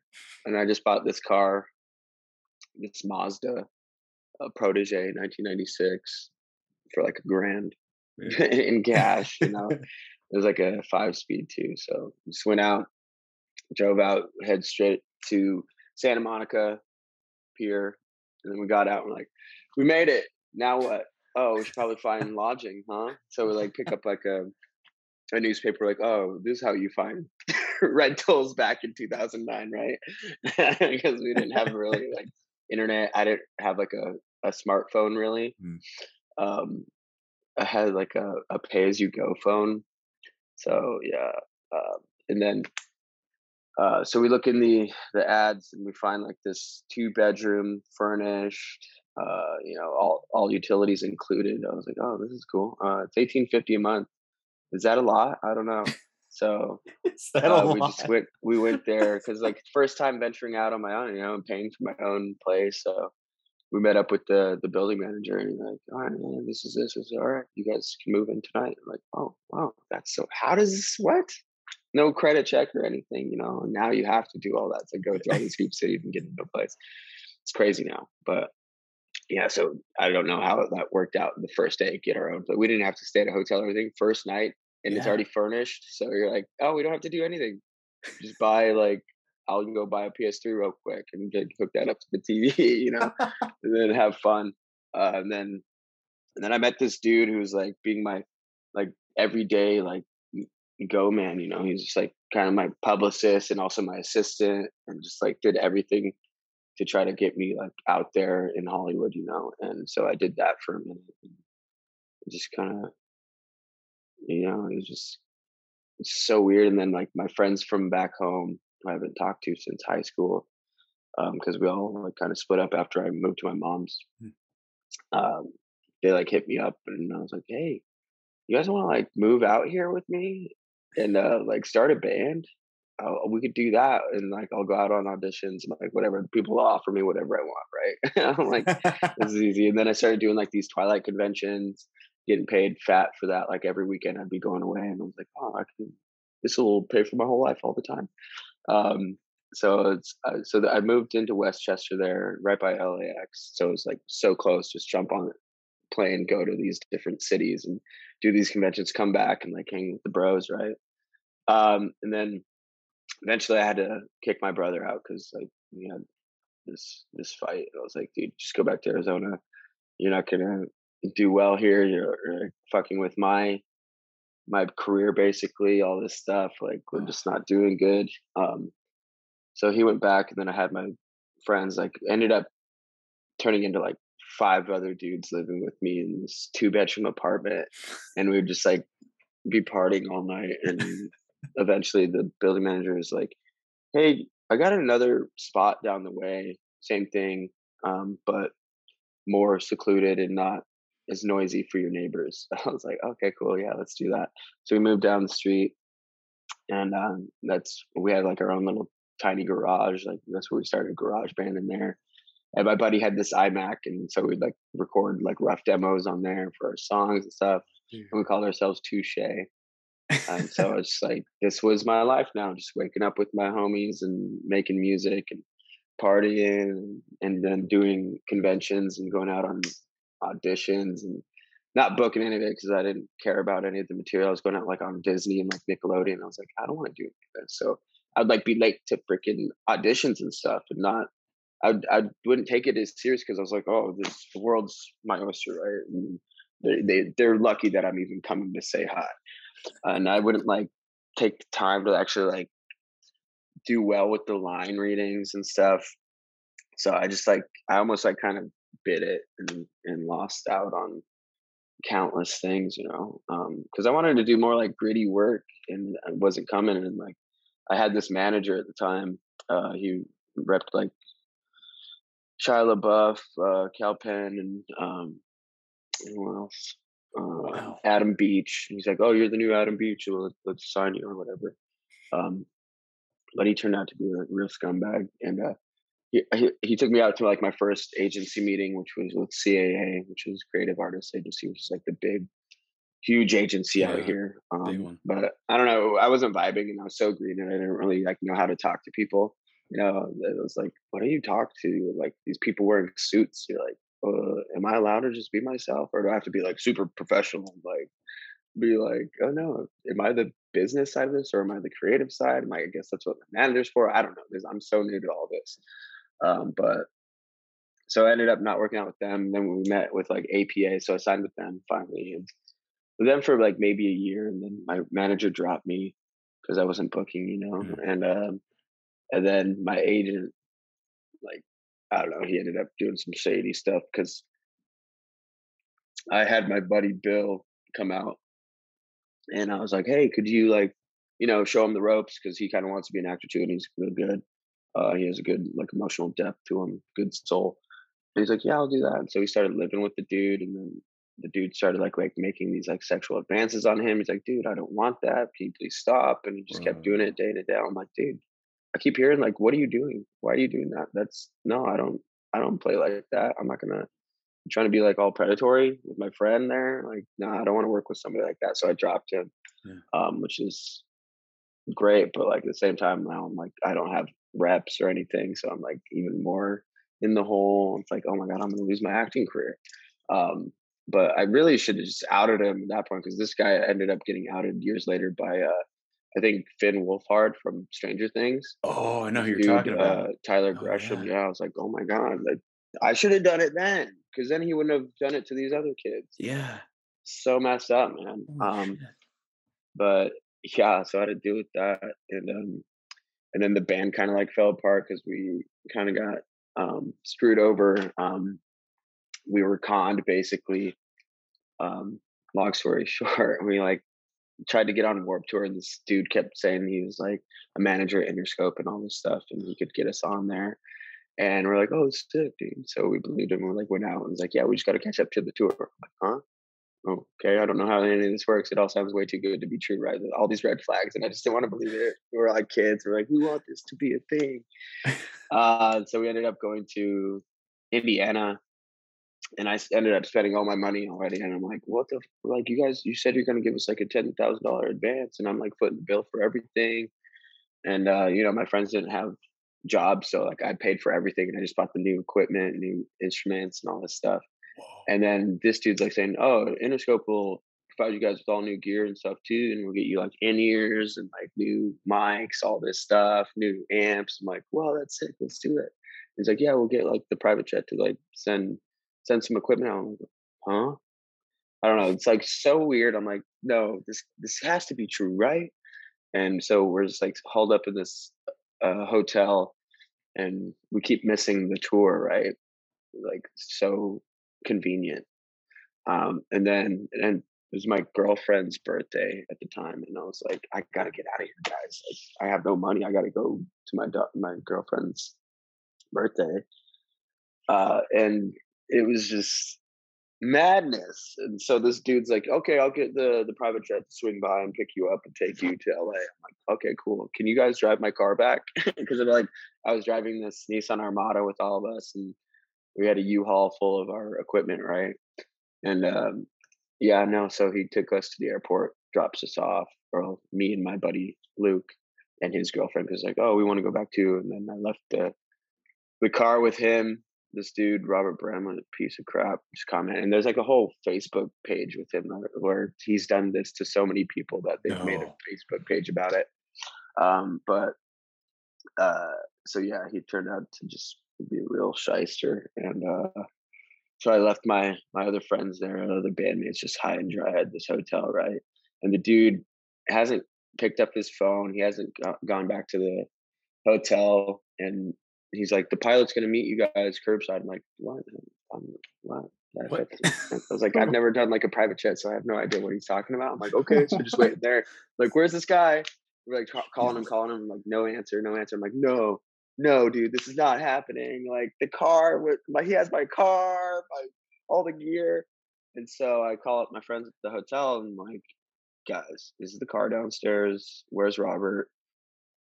And I just bought this car, this Mazda a protege 1996 for like a grand in cash, you know. it was like a five speed too. So just went out, drove out, head straight to Santa Monica Pier, and then we got out and we're like, we made it. Now what? Oh, we should probably find lodging, huh? So we like pick up like a a newspaper, like, oh, this is how you find rentals back in 2009, right? because we didn't have really like internet. I didn't have like a, a smartphone really. Mm. Um, I had like a, a pay as you go phone. So yeah, uh, and then uh, so we look in the the ads and we find like this two bedroom furnished, uh, you know, all all utilities included. I was like, oh, this is cool. Uh, it's eighteen fifty a month. Is that a lot? I don't know. So uh, we just went we went there because like first time venturing out on my own, you know, and paying for my own place. So we met up with the the building manager and he's like, all right, man, this is this. is all right, you guys can move in tonight. I'm like, oh wow, that's so. How does this what? no credit check or anything, you know. Now you have to do all that to go through all these hoops to even get into a place. It's crazy now, but yeah. So I don't know how that worked out the first day. Get our own, but we didn't have to stay at a hotel or anything. First night, and yeah. it's already furnished, so you're like, oh, we don't have to do anything. Just buy like I'll go buy a PS3 real quick and get hook that up to the TV, you know, and then have fun. Uh, and then, and then I met this dude who was like being my like everyday like go man you know he's just like kind of my publicist and also my assistant and just like did everything to try to get me like out there in hollywood you know and so i did that for a minute and just kind of you know it was just it's so weird and then like my friends from back home i haven't talked to since high school because um, we all like kind of split up after i moved to my mom's hmm. um, they like hit me up and i was like hey you guys want to like move out here with me and uh, like start a band. Uh, we could do that, and like I'll go out on auditions, and, like whatever people offer me, whatever I want, right? I'm like, this is easy. And then I started doing like these Twilight conventions, getting paid fat for that. Like every weekend, I'd be going away, and I was like, oh, I can. This will pay for my whole life all the time. Um, so it's uh, so I moved into Westchester there, right by LAX. So it's like so close. Just jump on a plane, go to these different cities, and do these conventions, come back and like hang with the bros, right? Um, and then eventually I had to kick my brother out because like we had this this fight. And I was like, dude, just go back to Arizona. You're not gonna do well here. You're, you're fucking with my my career basically, all this stuff. Like we're just not doing good. Um, so he went back, and then I had my friends like ended up turning into like five other dudes living with me in this two bedroom apartment and we would just like be partying all night and eventually the building manager is like hey i got another spot down the way same thing um, but more secluded and not as noisy for your neighbors i was like okay cool yeah let's do that so we moved down the street and um, that's we had like our own little tiny garage like that's where we started a garage band in there and my buddy had this iMac, and so we'd like record like rough demos on there for our songs and stuff. Yeah. And we called ourselves Touche. and so it's like this was my life now, just waking up with my homies and making music and partying, and then doing conventions and going out on auditions and not booking any of it because I didn't care about any of the material. I was going out like on Disney and like Nickelodeon. I was like, I don't want to do any. So I'd like be late to freaking auditions and stuff and not I I wouldn't take it as serious because I was like, oh, this the world's my oyster, right? And they they they're lucky that I'm even coming to say hi, and I wouldn't like take time to actually like do well with the line readings and stuff. So I just like I almost like kind of bit it and and lost out on countless things, you know, because um, I wanted to do more like gritty work and it wasn't coming. And like I had this manager at the time, uh, he repped like Shia LaBeouf, uh, Kal Penn, and um, who else? Uh, wow. Adam Beach. He's like, "Oh, you're the new Adam Beach. Well, let's sign you or whatever." Um, but he turned out to be a real scumbag, and uh, he, he, took me out to like my first agency meeting, which was with CAA, which is Creative Artists Agency, which is like the big, huge agency yeah, out here. Um, but I don't know, I wasn't vibing, and I was so green, and I didn't really like know how to talk to people you know, it was like, what do you talk to? Like these people wearing suits. You're like, uh, am I allowed to just be myself, or do I have to be like super professional, like be like, oh no, am I the business side of this or am I the creative side? Am I, I guess that's what the manager's for. I don't know I'm so new to all this. Um, but so I ended up not working out with them. Then we met with like APA, so I signed with them finally, and with them for like maybe a year, and then my manager dropped me because I wasn't booking, you know, mm-hmm. and um, and then my agent, like I don't know, he ended up doing some shady stuff because I had my buddy Bill come out, and I was like, hey, could you like, you know, show him the ropes because he kind of wants to be an actor too, and he's real good. Uh, he has a good like emotional depth to him, good soul. And he's like, yeah, I'll do that. And so he started living with the dude, and then the dude started like like making these like sexual advances on him. He's like, dude, I don't want that. Can you please stop? And he just kept doing it day to day. I'm like, dude, I keep hearing like, what are you doing? Why are you doing that? That's no, I don't, I don't play like that. I'm not gonna I'm trying to be like all predatory with my friend there. Like, no, nah, I don't want to work with somebody like that. So I dropped him, yeah. um, which is great. But like at the same time, now I'm like, I don't have reps or anything, so I'm like even more in the hole. It's like, oh my god, I'm gonna lose my acting career. Um, but I really should have just outed him at that point because this guy ended up getting outed years later by uh, I think Finn Wolfhard from Stranger Things. Oh, I know who you're talking about. Uh, Tyler oh, Grasham. Yeah. yeah. I was like, oh my god, like I should have done it then because then he wouldn't have done it to these other kids. Yeah, so messed up, man. Oh, um, but yeah, so I had to deal with that, and um, and then the band kind of like fell apart because we kind of got um screwed over. Um, we were conned basically. Um, long story short, we like tried to get on Warp Tour, and this dude kept saying he was like a manager at Interscope and all this stuff, and he could get us on there. And we're like, oh, sick, dude. So we believed him. We're like went out and was like, yeah, we just got to catch up to the tour. I'm like, huh? Okay, I don't know how any of this works. It all sounds way too good to be true, right? All these red flags, and I just didn't want to believe it. We were like kids. We're like, we want this to be a thing. uh, so we ended up going to Indiana, and I ended up spending all my money already. And I'm like, what the like? You guys, you said you're going to give us like a ten thousand dollar advance, and I'm like footing the bill for everything. And uh, you know, my friends didn't have jobs, So like I paid for everything and I just bought the new equipment, new instruments and all this stuff. And then this dude's like saying, Oh, Interscope will provide you guys with all new gear and stuff too, and we'll get you like in ears and like new mics, all this stuff, new amps. I'm like, well, that's it, let's do it. He's like, Yeah, we'll get like the private jet to like send send some equipment out. Like, huh? I don't know. It's like so weird. I'm like, no, this this has to be true, right? And so we're just like hauled up in this a hotel and we keep missing the tour, right? Like so convenient. Um, and then and it was my girlfriend's birthday at the time, and I was like, I gotta get out of here, guys. Like, I have no money. I gotta go to my my girlfriend's birthday. Uh, and it was just madness. And so this dude's like, okay, I'll get the the private jet to swing by and pick you up and take you to LA. I'm like, okay, cool. Can you guys drive my car back? Because I'm like I was driving this Nissan Armada with all of us, and we had a U-Haul full of our equipment, right? And um, yeah, no. So he took us to the airport, drops us off, or me and my buddy Luke and his girlfriend was like, oh, we want to go back too. And then I left the the car with him this dude Robert Bramlett, a piece of crap, just comment. And there's like a whole Facebook page with him where he's done this to so many people that they've no. made a Facebook page about it. Um, but uh, so yeah, he turned out to just be a real shyster, and uh, so I left my my other friends there, other bandmates, just high and dry at this hotel, right? And the dude hasn't picked up his phone. He hasn't gone back to the hotel, and he's like, the pilot's going to meet you guys curbside. I'm like, what? I'm, what? what? I was like, I've never done like a private jet, so I have no idea what he's talking about. I'm like, okay, so just wait there. Like, where's this guy? We're like calling him, calling him. I'm like, no answer, no answer. I'm like, no, no, dude, this is not happening. Like the car my, he has my car, my all the gear. And so I call up my friends at the hotel and I'm like, guys, this is the car downstairs. Where's Robert?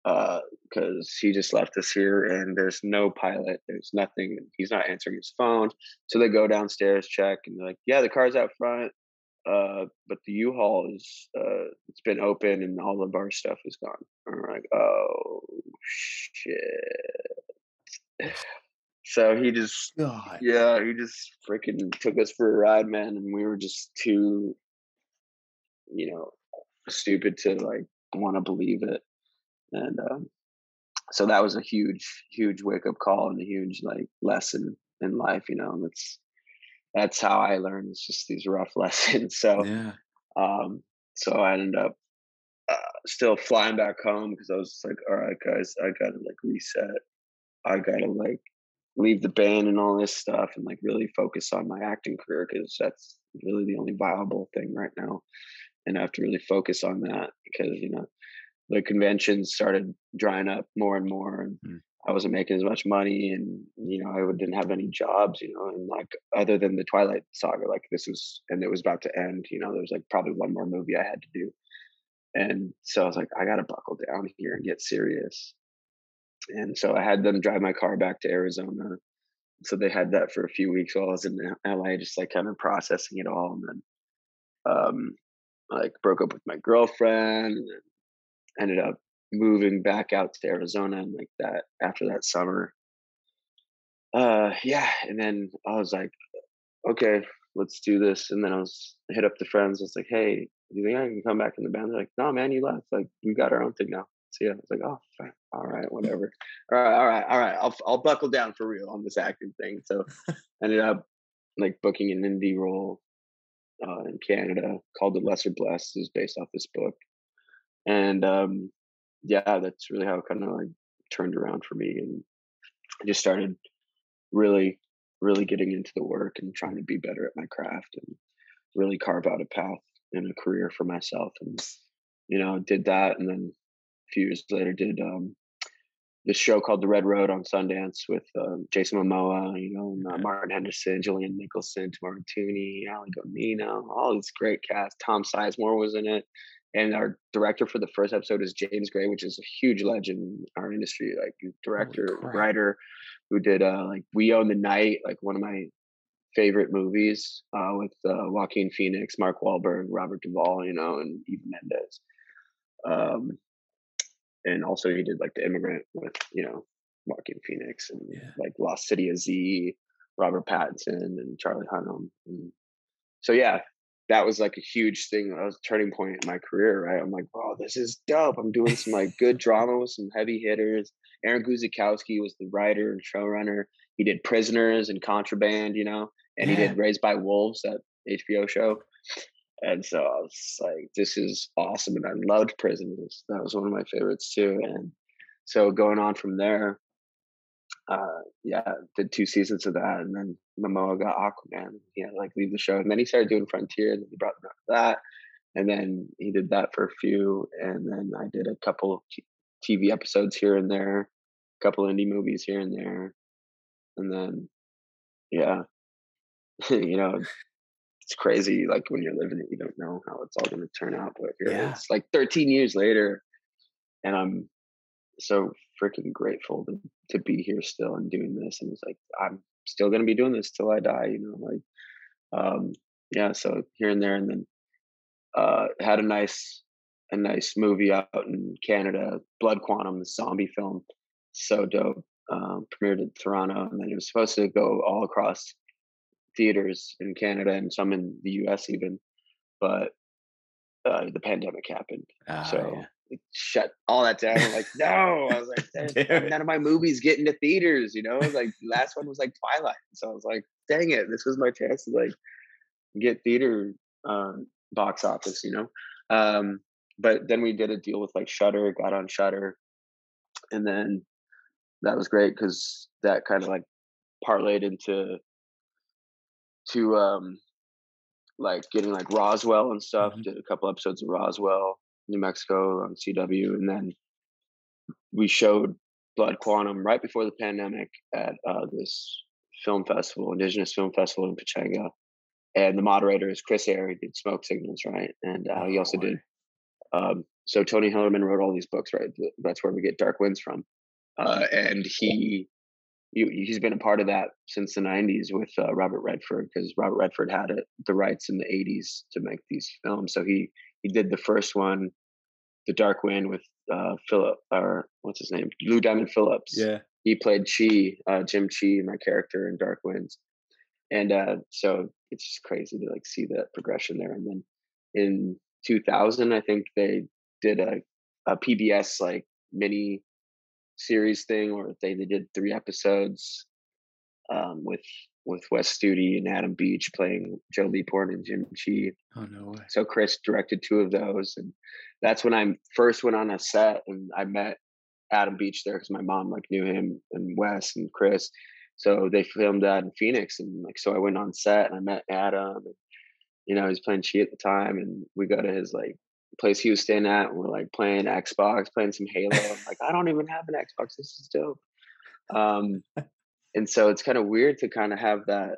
because uh, he just left us here and there's no pilot. There's nothing. He's not answering his phone. So they go downstairs, check, and they're like, yeah, the car's out front. Uh, but the U-Haul is uh, it's been open and all of our stuff is gone. And we're like, oh shit. So he just, God. yeah, he just freaking took us for a ride, man, and we were just too you know, stupid to like want to believe it. And um, so that was a huge, huge wake up call and a huge like lesson in life, you know, and that's, that's how I learned. It's just these rough lessons. So, Yeah. um, so I ended up uh, still flying back home because I was like, all right, guys, I gotta like reset. I gotta like leave the band and all this stuff and like really focus on my acting career because that's really the only viable thing right now. And I have to really focus on that because, you know, the conventions started drying up more and more and Mm. I wasn't making as much money and, you know, I didn't have any jobs, you know, and like other than the Twilight saga, like this was, and it was about to end, you know, there was like probably one more movie I had to do. And so I was like, I got to buckle down here and get serious. And so I had them drive my car back to Arizona. So they had that for a few weeks while I was in LA, just like kind of processing it all. And then, um, like broke up with my girlfriend and ended up moving back out to Arizona and like that after that summer. Uh, yeah. And then I was like, okay, let's do this. And then I was I hit up the friends. I was like, hey, you think I can come back in the band? They're like, no, man, you left. Like, we got our own thing now. So yeah, I was like, oh, fine. all right, whatever. All right, all right, all right. I'll I'll buckle down for real on this acting thing. So ended up like booking an indie role uh, in Canada called The Lesser Blessed. is based off this book, and um, yeah, that's really how it kind of like turned around for me, and I just started really, really getting into the work and trying to be better at my craft and really carve out a path and a career for myself. And you know, did that, and then a few years later, did um, this show called The Red Road on Sundance with um, Jason Momoa, you know, and, uh, Martin Henderson, Julianne Nicholson, Tamara Tunie, Allie Gonino, all this great cast. Tom Sizemore was in it. And our director for the first episode is James Gray, which is a huge legend in our industry, like director, writer, who did uh, like We Own the Night, like one of my favorite movies uh, with uh, Joaquin Phoenix, Mark Wahlberg, Robert Duvall, you know, and Eva Mendes. Um, and also he did like The Immigrant with you know Joaquin Phoenix and Yeah. like Lost City of Z, Robert Pattinson, and Charlie Hunnam. And so yeah, that was like a huge thing. That was a turning point in my career. Right, I'm like, wow, this is dope. I'm doing some like good drama with some heavy hitters. Aaron Guzikowski was the writer and showrunner. He did Prisoners and Contraband, you know, and he did Raised by Wolves, that HBO show. And so I was like, this is awesome. And I loved Prisoners. That was one of my favorites too. And so going on from there, uh, yeah, did two seasons of that. And then Momoa got Aquaman. He had like leave the show. And then he started doing Frontier. And then he brought me up that. And then he did that for a few. And then I did a couple TV episodes here and there, a couple indie movies here and there. And then, yeah, you know, it's crazy. Like when you're living it, you don't know how it's all going to turn out. But here Yeah. it's like 13 years later, and I'm so freaking grateful to to be here still and doing this. And it's like I'm still going to be doing this till I die. You know, like um, yeah. So here and there, and then uh, had a nice a nice movie out in Canada, Blood Quantum, the zombie film, so dope. Um, premiered in Toronto, and then it was supposed to go all across theaters in Canada and some in the US even, but uh, the pandemic happened, Ah, so yeah. it shut all that down. I'm like, no, I was like, "There's- Damn it. none of my movies get into theaters, you know. Like last one was like Twilight, so I was like, dang it, this was my chance to like get theater um, box office, you know. Um, but then we did a deal with like Shudder, got on Shudder, and then that was great because that kind of like parlayed into to um like getting like Roswell and stuff. Mhm. Did a couple episodes of Roswell, New Mexico on CW, and then we showed Blood Quantum right before the pandemic at uh, this film festival, Indigenous Film Festival in Pechanga. And the moderator is Chris. He did Smoke Signals, right? And uh, he Oh, also did. Um, so Tony Hillerman wrote all these books, right? That's where we get Dark Winds from. Uh, and he, he he's been a part of that since the '90s with uh, Robert Redford because Robert Redford had it, the rights in the '80s to make these films. So he he did the first one, The Dark Wind, with uh, Philip or what's his name, Lou Diamond Phillips Yeah. he played Chee, uh, Jim Chee, my character in Dark Winds, and uh, so it's just crazy to like see that progression there. And then in 2000, I think they did a, a PBS like mini series thing, or they, they did three episodes um, with with Wes Studi and Adam Beach playing Joe Leaphorn and Jim Chee. Oh no way! So Chris directed two of those, and that's when I first went on a set, and I met Adam Beach there because my mom like knew him and Wes and Chris. So they filmed that in Phoenix, and like so I went on set and I met Adam. And, you know, he was playing Chee at the time, and we go to his like place he was staying at, and we're like playing Xbox, playing some Halo. I'm like, I don't even have an Xbox. This is dope. Um, and so it's kind of weird to kind of have that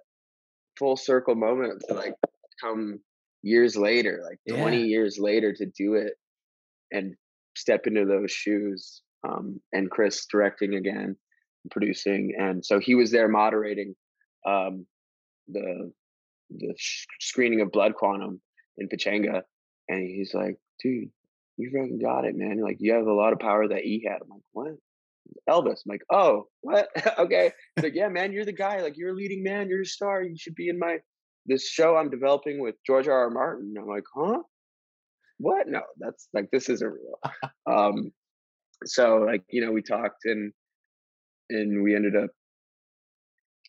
full circle moment to like come years later, like yeah. 20 years later, to do it and step into those shoes. Um, and Chris directing again, producing, and so he was there moderating um, the the sh- screening of Blood Quantum in Pechanga, and he's like, "Dude, you fucking got it, man! Like you have a lot of power that he had." I'm like, "What?" Elvis. I'm like, "Oh, what? okay." He's like, "Yeah, man, you're the guy. Like you're a leading man. You're a star. You should be in my this show I'm developing with George R. R. Martin." I'm like, "Huh? What? No, that's like this isn't real." um, so like you know, we talked and and we ended up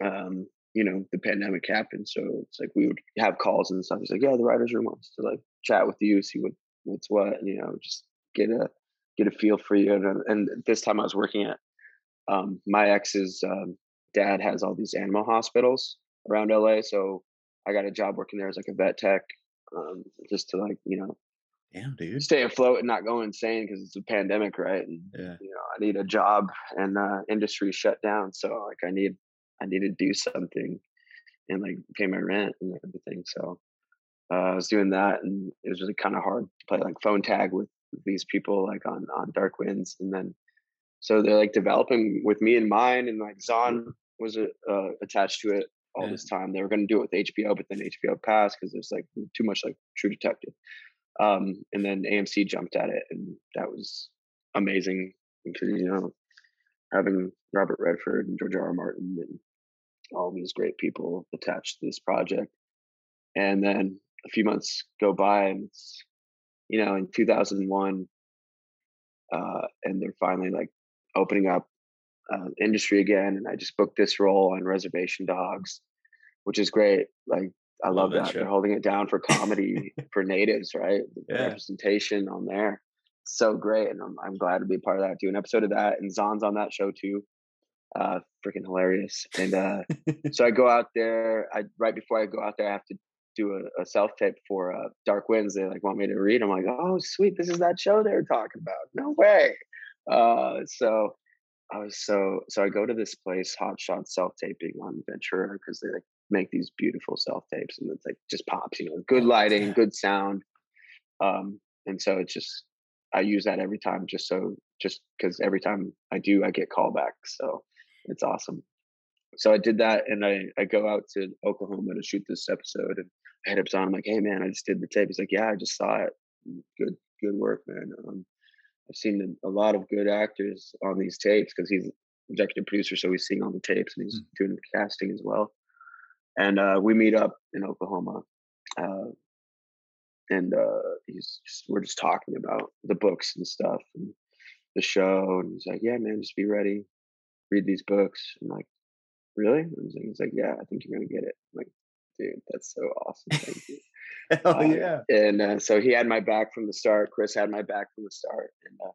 um you know the pandemic happened so it's like we would have calls and stuff he's like yeah the writers room wants to like chat with you see what what's what you know just get a get a feel for you and, and this time i was working at um my ex's um, dad has all these animal hospitals around la so i got a job working there as like a vet tech um just to like you know Damn, dude. Stay afloat and not go insane because it's a pandemic, right? And yeah. you know, I need a job, and uh, industry shut down, so like I need, I need to do something, and like pay my rent and everything. So uh, I was doing that, and it was really kind of hard to play like phone tag with these people, like on on Dark Winds, and then so they're like developing with me in mind, and like Zahn was uh, attached to it all yeah. this time. They were going to do it with HBO, but then HBO passed because there's like too much like True Detective. Um, and then AMC jumped at it, and that was amazing because you know having Robert Redford and George R. R. Martin and all these great people attached to this project. And then a few months go by, and it's you know in 2001, uh, and they're finally like opening up uh, industry again. And I just booked this role on Reservation Dogs, which is great. Like I love, love that. that They're holding it down for comedy for natives, right? Yeah. Representation on there. So great. And I'm, I'm glad to be part of that. Do an episode of that. And Zahn's on that show too. Uh, freaking hilarious. And uh, so I go out there. I right before I go out there, I have to do a, a self tape for uh, Dark Winds. They like want me to read. I'm like, oh sweet, this is that show they were talking about. No way. Uh, so I was so so I go to this place, Hot Shot Self Taping on Ventura, because they like make these beautiful self tapes and it's like just pops, you know, good lighting, good sound. Um, and so it's just I use that every time just so just because every time I do I get callbacks. So it's awesome. So I did that and I, I go out to Oklahoma to shoot this episode and I hit up Zahn. I'm like, hey man, I just did the tape. He's like, Yeah, I just saw it. Good, good work, man. Um, I've seen a lot of good actors on these tapes because he's executive producer, so he's seeing all the tapes and he's mm. doing the casting as well and uh, we meet up in Oklahoma, uh, and uh, he's just, we're just talking about the books and stuff and the show, and he's like, "Yeah, man, just be ready, read these books." I'm like, "Really?" And he's like, "Yeah, I think you're gonna get it." I'm like, dude, that's so awesome. Thank you. Hell um, yeah! And uh, so he had my back from the start. Chris had my back from the start, and uh,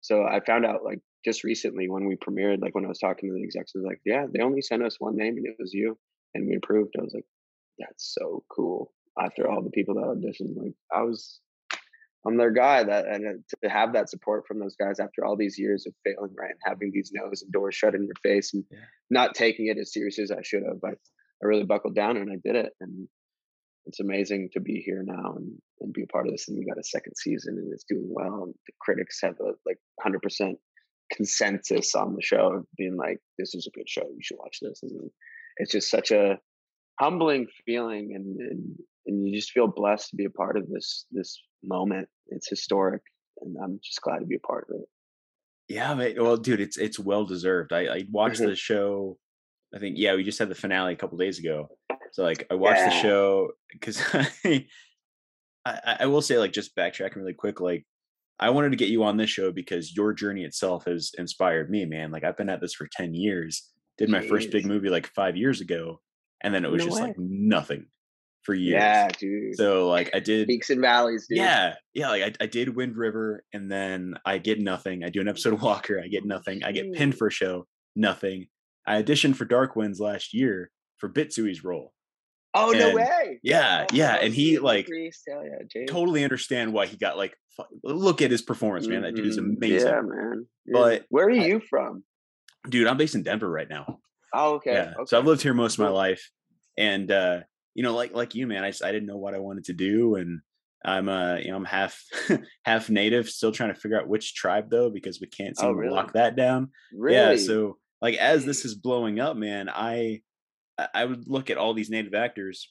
so I found out like just recently when we premiered, like when I was talking to the execs, was like, "Yeah, they only sent us one name, and it was you." and we approved. I was like, that's so cool. After all the people that auditioned, like I was, I'm their guy. That and to have that support from those guys after all these years of failing, right, and having these no's and doors shut in your face, and yeah. not taking it as serious as I should have. I, I really buckled down and I did it, and it's amazing to be here now and, and be a part of this. And we got a second season, and it's doing well. And the critics have a like 100 percent consensus on the show, being like, "This is a good show. You should watch this." And it's just such a humbling feeling and, and and you just feel blessed to be a part of this this moment it's historic and i'm just glad to be a part of it yeah mate. well dude it's it's well deserved i i watched mm-hmm. the show i think yeah we just had the finale a couple days ago so like i watched yeah. the show because I, I will say, like, just backtracking really quick, like, I wanted to get you on this show because your journey itself has inspired me, man. Like, I've been at this for 10 years, did my first big movie like five years ago, and then it was No just way. like nothing for years. Yeah, dude. So, like, I did, Peaks and valleys, dude. yeah, yeah, like, I, I did Wind River, and then I get nothing. I do an episode of Walker, I get nothing. I get pinned for a show, nothing. I auditioned for Dark Winds last year for Bitsui's role. Oh no way. yeah, Oh, yeah, oh, and he, like. Yeah, totally understand why he got like look at his performance man that dude is Mhm. amazing Yeah, man. Yeah. But where are I- you from? dude i'm based in denver right now Oh, okay. yeah okay. so i've lived here most of my life and uh you know like like you man i just i didn't know what i wanted to do and i'm uh you know i'm half half native still trying to figure out which tribe though because we can't seem Oh, to really? lock that down Really? yeah so like as this mm. is blowing up man i I- would look at all these native actors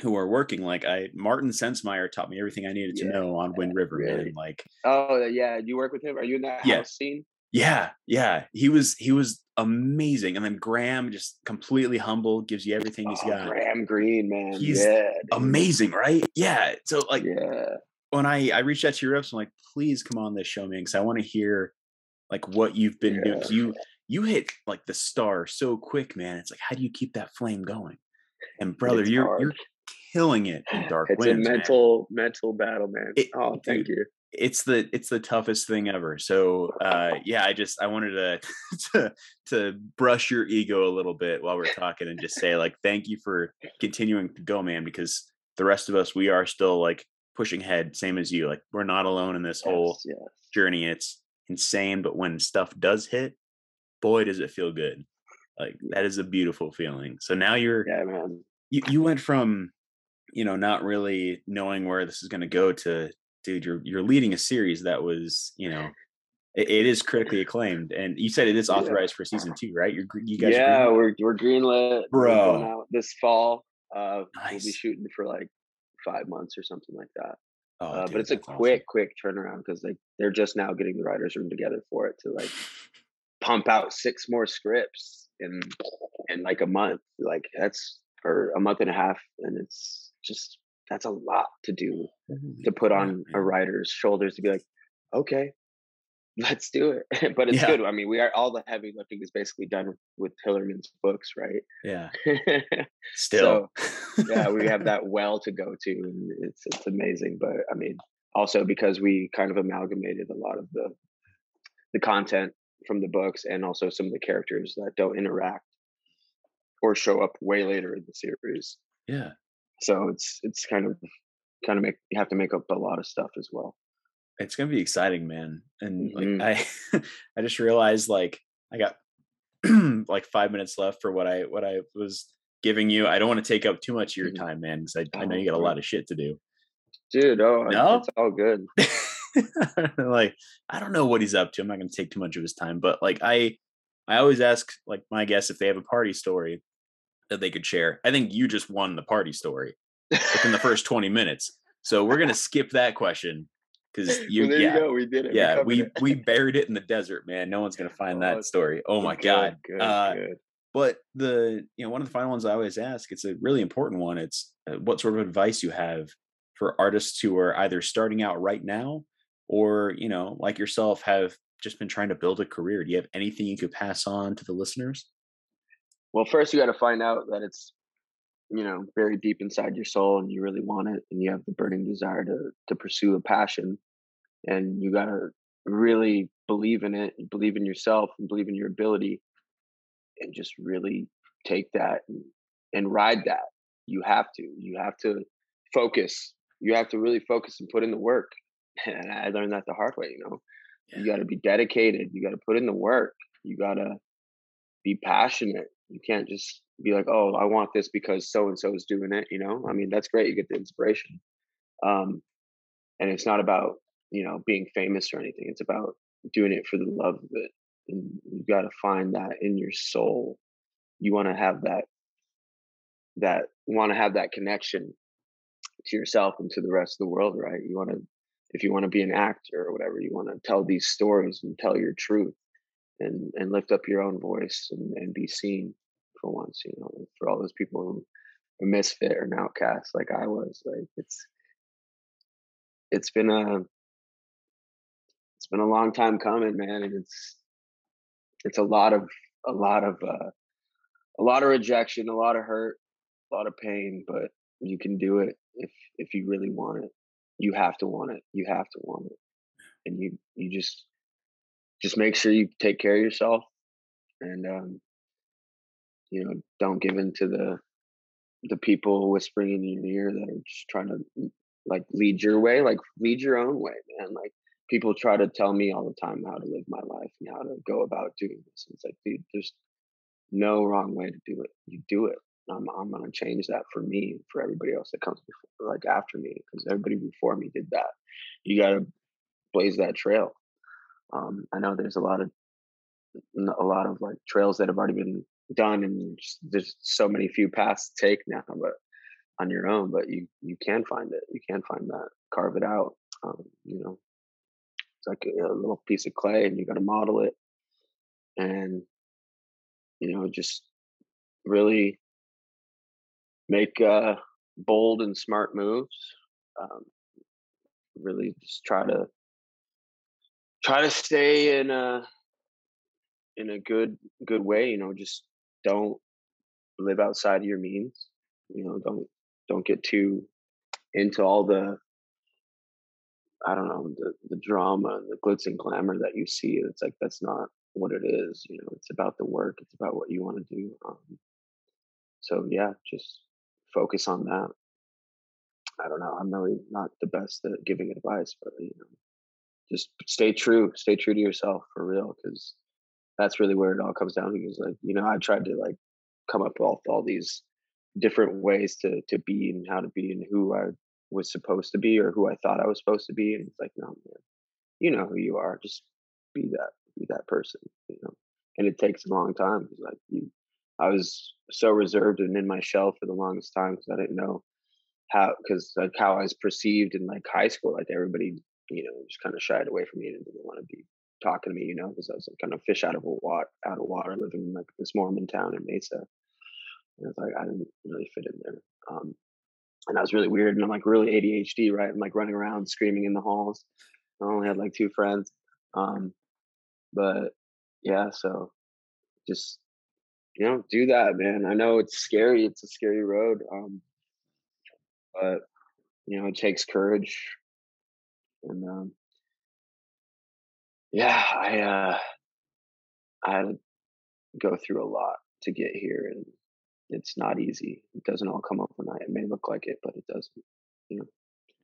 who are working like i martin Sensmeier taught me everything i needed to Yeah, know on wind river man like Oh yeah, you work with him? Are you in that Yeah. house scene? Yeah, yeah. He was he was amazing. And then Graham just completely humble, gives you everything he's Oh, got. Graham Greene, man. He's yeah. Amazing, right? Yeah. So like yeah. when I I reached out to your reps, I'm like, please come on this show, man, because I want to hear like what you've been doing. Yeah. 'Cause you you hit like the star so quick, man. It's like, how do you keep that flame going? And brother, It's you're hard. you're killing it in Dark It's Winds. a man. mental mental battle, man. It- oh, thank you. it's the it's the toughest thing ever so uh yeah i just i wanted to to to brush your ego a little bit while we're talking and just say like thank you for continuing to go man because the rest of us we are still like pushing ahead same as you like we're not alone in this whole Yes, yes. journey it's insane but when stuff does hit boy does it feel good like that is a beautiful feeling so now you're Yeah, man. you, you went from you know not really knowing where this is going to go to dude you're you're leading a series that was you know it, it is critically acclaimed and you said it is Yeah. authorized for season two right you're you guys yeah, agree? we're we're greenlit. We're Bro. out this fall. Uh, we'll be shooting for like five months or something like that. oh, uh, dude, but it's a that's awesome. quick, quick turnaround because like they're just now getting the writers' room together for it to like pump out six more scripts in in like a month. Like that's or a month and a half, and it's just that's a lot to do mm-hmm. to put on a writer's shoulders to be like, okay, let's do it. but it's Yeah. good. I mean, we are all the heavy lifting is basically done with, with Hillerman's books, right? yeah still yeah, we have that well to go to, and it's it's amazing. But I mean, also because we kind of amalgamated a lot of the the content from the books, and also some of the characters that don't interact or show up way later in the series. yeah So it's it's kind of kind of make you have to make up a lot of stuff as well. it's gonna be exciting man and Mhm. like i i just realized like i got like five minutes left for what i what i was giving you i don't want to take up too much of your Mhm. time man because I, I know Oh, you got a lot of shit to do Dude, oh, No? it's all good. like I don't know what he's up to. I'm not going to take too much of his time, but like I I always ask like my guests if they have a party story that they could share. I think you just won the party story within the first 20 minutes. So we're going to skip that question cuz you Well, yeah. you go. We did it. Yeah, we it. we buried it in the desert, man. No one's going to find Oh, that story. Oh my Good, god. Good, Uh, good. but the you know one of the final ones I always ask, it's a really important one. It's uh, what sort of advice you have for artists who are either starting out right now or you know like yourself have just been trying to build a career. Do you have anything you could pass on to the listeners? Well, first you got to find out that it's you know very deep inside your soul, and you really want it, and you have the burning desire to to pursue a passion, and you got to really believe in it, and believe in yourself, and believe in your ability, and just really take that and, and ride that. You have to. You have to focus. You have to really focus and put in the work. And I learned that the hard way. You know, you got to be dedicated. You got to put in the work. You got to be passionate. You can't just be like, oh, I want this because so and so is doing it. You know, I mean, that's great. You get the inspiration. Um, and it's not about, you know, being famous or anything. It's about doing it for the love of it. And you got to find that in your soul. You want to have that, that want to have that connection to yourself and to the rest of the world, right? You want to, if you want to be an actor or whatever, you want to tell these stories and tell your truth and and lift up your own voice and, and be seen for once you know for all those people who are misfit or an outcast like i was like it's it's been a it's been a long time coming, man, and it's it's a lot of a lot of uh, a lot of rejection, a lot of hurt, a lot of pain, but you can do it if if you really want it. You have to want it. You have to want it, and you you just just make sure you take care of yourself, and um, you know don't give in to the the people whispering in your ear that are just trying to like lead your way, like lead your own way, man. Like people try to tell me all the time how to live my life and how to go about doing this. And it's like, dude, there's no wrong way to do it. You do it. I'm, I'm going to change that for me, for everybody else that comes before, like after me, because everybody before me did that. You got to blaze that trail. Um, I know there's a lot of a lot of like trails that have already been done, and just, there's so many few paths to take now, but on your own. But you you can find it. You can find that. Carve it out. Um, you know, it's like a, a little piece of clay, and you got to model it, and you know, just really make uh, bold and smart moves. Um, really, just try to try to stay in a in a good good way. You know, just don't live outside of your means. You know, don't don't get too into all the I don't know the the drama, the glitz and glamour that you see. It's like that's not what it is. You know, it's about the work. It's about what you want to do. Um, so yeah, just focus on that. I don't know. I'm really not the best at giving advice, but you know, just stay true. Stay true to yourself for real, because that's really where it all comes down to. Is like you know, I tried to like come up with all, these different ways to to be and how to be and who I was supposed to be or who I thought I was supposed to be. And it's like, no, man, you know who you are. Just be that, be that person, you know. And it takes a long time because like you, I was so reserved and in my shell for the longest time because I didn't know how, because like how I was perceived in like high school, like everybody, you know, just kind of shied away from me and didn't want to be talking to me, you know, because I was like kind of fish out of a water, out of water, living in like this Mormon town in Mesa. And it's like I didn't really fit in there. Um, and that was really weird. And I'm like really ADHD, right? I'm like running around screaming in the halls. I only had like two friends. Um, but yeah, so just you know, do that, man. I know it's scary. It's a scary road. Um, but you know, it takes courage. And um, yeah, I uh, I had to go through a lot to get here, and it's not easy. It doesn't all come overnight. It may look like it, but it doesn't. You know,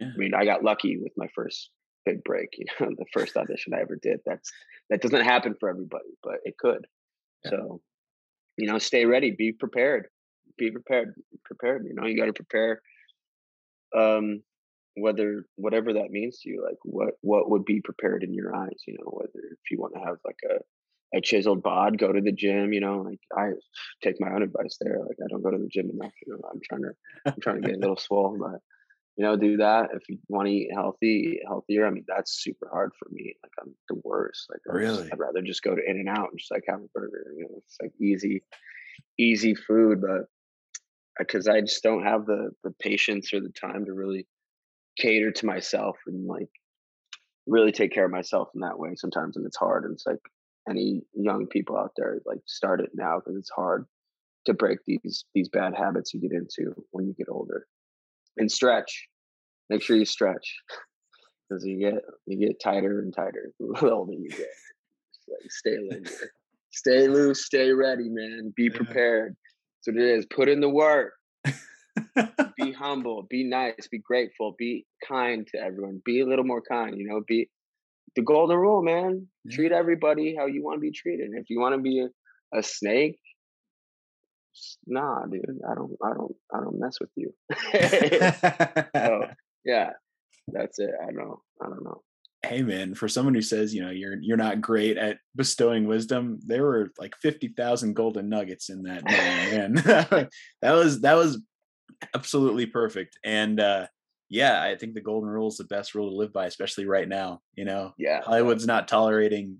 yeah. I mean, I got lucky with my first big break. You know, the first audition I ever did. That's that doesn't happen for everybody, but it could. Yeah. So, you know, stay ready. Be prepared. Be prepared. Prepared. You know, you got to prepare. Um, whether whatever that means to you, like what what would be prepared in your eyes. You know, whether if you want to have like a a chiseled bod, go to the gym, you know, like I take my own advice there. Like I don't go to the gym enough, you know, I'm trying to, I'm trying to get a little swole, but you know, do that. If you want to eat healthy, healthier. I mean, that's super hard for me. Like I'm the worst. Like really, I'd rather just go to In and Out and just like have a burger. You know, it's like easy, easy food, but uh, because I just don't have the the patience or the time to really cater to myself and like really take care of myself in that way sometimes and it's hard and it's like any young people out there like start it now because it's hard to break these these bad habits you get into when you get older and stretch. Make sure you stretch because you get you get tighter and tighter the older you get. Like stay loose stay loose stay ready man. Be prepared. So it is. Put in the work. Be humble. Be nice. Be grateful. Be kind to everyone. Be a little more kind you know? Be the golden rule, man. Treat everybody how you want to be treated. If you want to be a, a snake, nah, dude, I don't, I don't, I don't mess with you. so, yeah, that's it. I don't, I don't know. Hey man, for someone who says you know you're you're not great at bestowing wisdom, there were like fifty thousand golden nuggets in that man. that was that was absolutely perfect. And uh yeah, I think the golden rule is the best rule to live by, especially right now. You know, yeah, Hollywood's not tolerating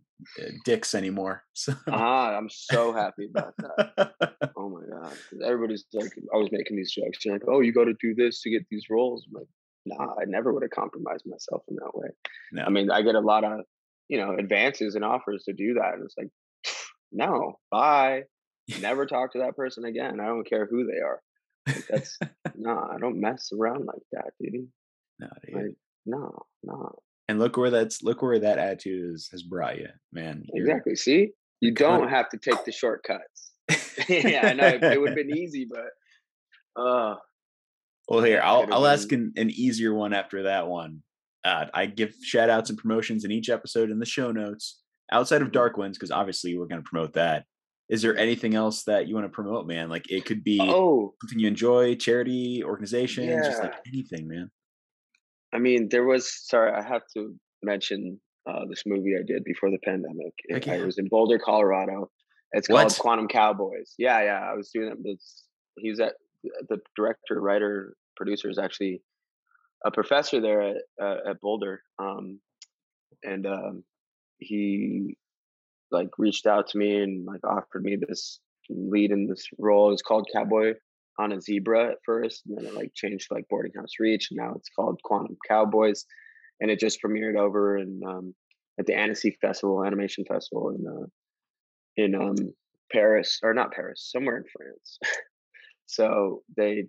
dicks anymore. So ah, I'm so happy about that. oh my god, everybody's like always making these jokes. You're like, oh, you got to do this to get these roles. I'm like, nah, I never would have compromised myself in that way. No. I mean, I get a lot of, you know, advances and offers to do that. And it's like, no, bye. Never talk to that person again. I don't care who they are. Like, that's no, nah, I don't mess around like that, dude. no, dude. Like, no, no. And look where that's look where that attitude is, has brought you, man. You're- Exactly. See, you don't have to take the shortcuts. yeah, I know it would have been easy, but uh Well, here I'll I'll ask an, an easier one after that one. Uh, I give shout outs and promotions in each episode in the show notes outside of Mhm. Dark Winds because obviously we're going to promote that. Is there anything else that you want to promote, man? Like it could be oh, something you enjoy, charity, organization, just like anything, man. I mean, there was sorry, I have to mention uh this movie I did before the pandemic. It, Heck I was in Boulder, Colorado. It's What? called Quantum Cowboys. Yeah, yeah. I was doing it. It's, he's at the director, writer, producer is actually a professor there at uh, at Boulder. Um, and um, he like reached out to me and like offered me this lead in this role. It's called Cowboy on a Zebra at first, and then it like changed to like Boarding House Reach, and now it's called Quantum Cowboys. And it just premiered over in um, at the Annecy Festival, Animation Festival in uh, in um, Paris or not Paris, somewhere in France. so they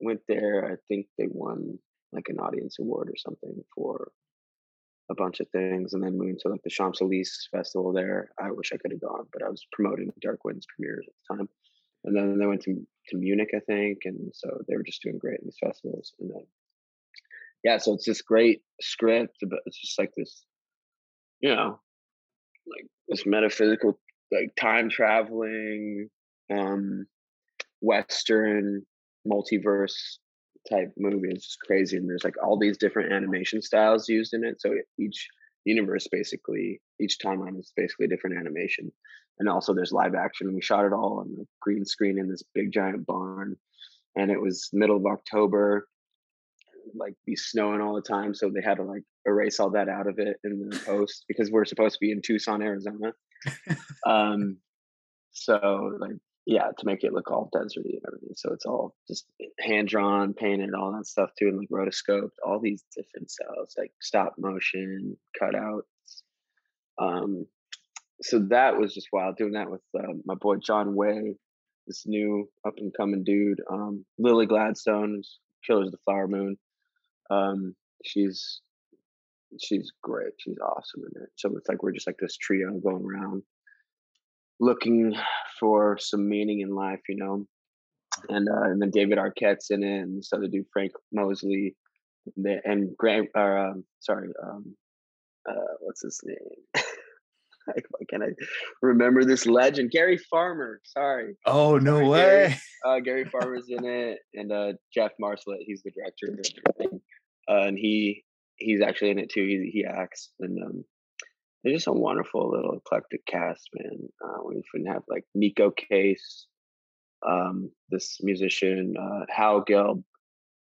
went there. I think they won like an audience award or something for a bunch of things, and then moved to like the Champs Elysees festival there. I wish I could have gone, but I was promoting Dark Winds premieres at the time. And then they went to to Munich, I think, and so they were just doing great in these festivals. And then yeah, so it's this great script, but it's just like this, you know, like this metaphysical, like time traveling, um, Western multiverse type movie. It's just crazy, and there's like all these different animation styles used in it. So each universe, basically, each timeline is basically a different animation, and also there's live action. We shot it all on the green screen in this big giant barn, and it was middle of October, like be snowing all the time, so they had to like erase all that out of it in the post because we're supposed to be in Tucson, Arizona. um, so like yeah, to make it look all deserty and everything. So it's all just hand drawn, painted, all that stuff too, and like rotoscoped, all these different styles, like stop motion, cutouts. Um, so that was just wild doing that with uh, my boy John Way, this new up and coming dude. Um, Lily Gladstone, Killers of the Flower Moon. Um, she's she's great. She's awesome in it. So it's like we're just like this trio going around looking for some meaning in life, you know. And uh, and then David Arquette's in it, and this other dude Frank Mosley, and, and Grant. Or, um, sorry, um, uh, what's his name? Like, Why can't I remember this legend? Gary Farmer. Sorry, Oh no Sorry, way! Gary. uh, Gary Farmer's in it, and uh, Geoff Marslett. He's the director and everything. Uh, and he he's actually in it too. He he acts, and um, they're just a wonderful little eclectic cast, man. Uh, we even have like Neko Case, um, this musician, uh, Howe Gelb,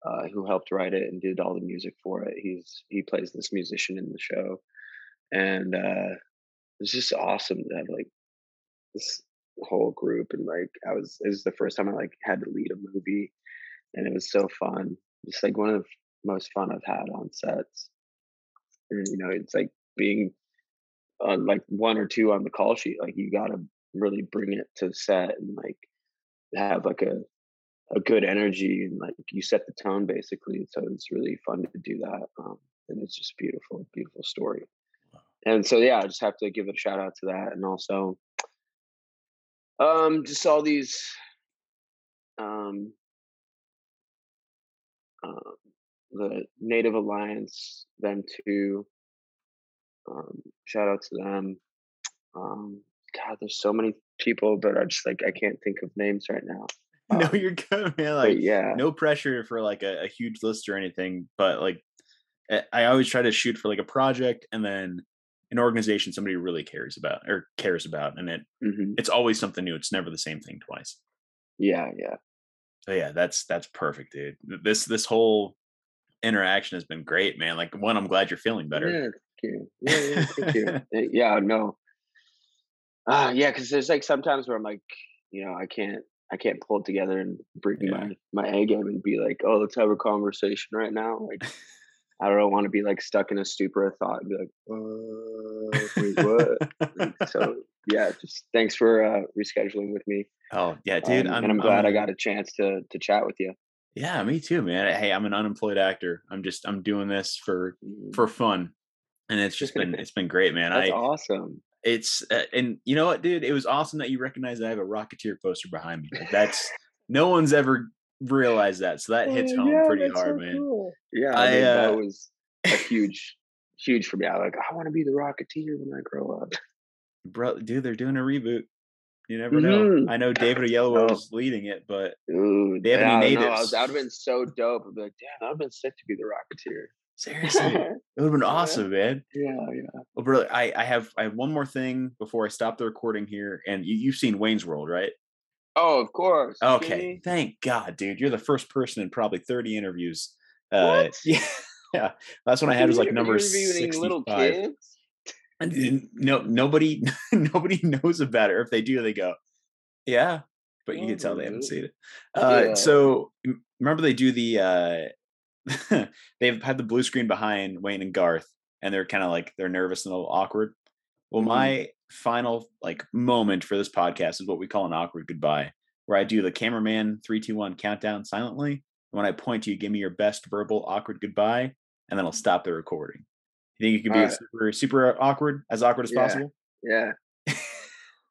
uh, who helped write it and did all the music for it. He's he plays this musician in the show, and uh, it's just awesome to have like this whole group. And like I was, it was the first time I like had to lead a movie, and it was so fun. Just like one of the most fun I've had on sets. And you know, it's like being on like one or two on the call sheet. Like you got to really bring it to set and like have like a a good energy and like you set the tone basically. So it's really fun to do that. Um, and it's just beautiful, beautiful story. And so yeah, I just have to give a shout out to that, and also um just all these um uh, the Native Alliance, them too. Um, shout out to them. Um, God, there's so many people, but I just like I can't think of names right now. no, Um, you're good, man. Like yeah, no pressure for like a, a huge list or anything, but like I- I always try to shoot for like a project and then an organization somebody really cares about or cares about, and it hmm it's always something new. It's never the same thing twice. yeah, yeah. So yeah, that's that's perfect, dude. This this whole interaction has been great, man. Like one, I'm glad you're feeling better. Yeah, thank you. Yeah, yeah, thank you. Uh, yeah, no. Ah, yeah, because there's like sometimes where I'm like, you know, I can't I can't pull it together and bring yeah. my my A game and be like, oh, let's have a conversation right now. Like, I don't want to be like stuck in a stupor of thought and be like, uh, wait, what? so yeah, just thanks for uh, rescheduling with me. Oh yeah, dude, um, I'm, and I'm glad I'm, i got a chance to to chat with you. Yeah, me too, man. Hey, I'm an unemployed actor. I'm just I'm doing this for mm. for fun, and it's just been it's been great, man. That's I, awesome. It's uh, and you know what, dude? It was awesome that you recognize I have a Rocketeer poster behind me. That's no one's ever realized that, so that hits oh, home yeah, pretty hard, so man. Cool. Yeah, I, I mean, uh, that was a huge, huge for me. I like I want to be the Rocketeer when I grow up. Bro, dude, they're doing a reboot. You never know. Mm-hmm. I know David Oyelowo is leading it, but Dude, they have yeah, any natives. that would have been so dope. I'd be like, damn, that would have been sick to be the Rocketeer. Seriously, it would have been awesome, man. Yeah, yeah. Well, brother, I, I have I have one more thing before I stop the recording here, and you, you've seen Wayne's World, right? Oh, of course. Okay, thank God, dude. You're the first person in probably 30 interviews. Uh, what? Yeah, yeah. Last one I had was like number 65. Little kids? And no, nobody, nobody knows about it. Or if they do, they go, "Yeah," but you oh, can tell they haven't seen it. Uh, yeah. So remember, they do the uh, they've had the blue screen behind Wayne and Garth, and they're kind of like they're nervous and a little awkward. Well, mm-hmm. my final like moment for this podcast is what we call an awkward goodbye, where I do the cameraman three, two, one countdown silently. And When I point to you, give me your best verbal awkward goodbye, and then I'll stop the recording. You think you can be right. super, super awkward, as awkward as yeah. possible? Yeah.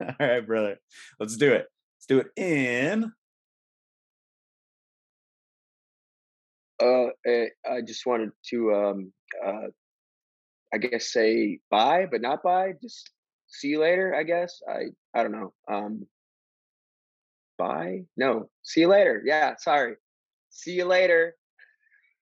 All right, brother. Let's do it. Let's do it in Uh, eh, I just wanted to, um, uh, I guess, say bye, but not bye. Just see you later. I guess. I I don't know. Um, bye. No. See you later. Yeah. Sorry. See you later.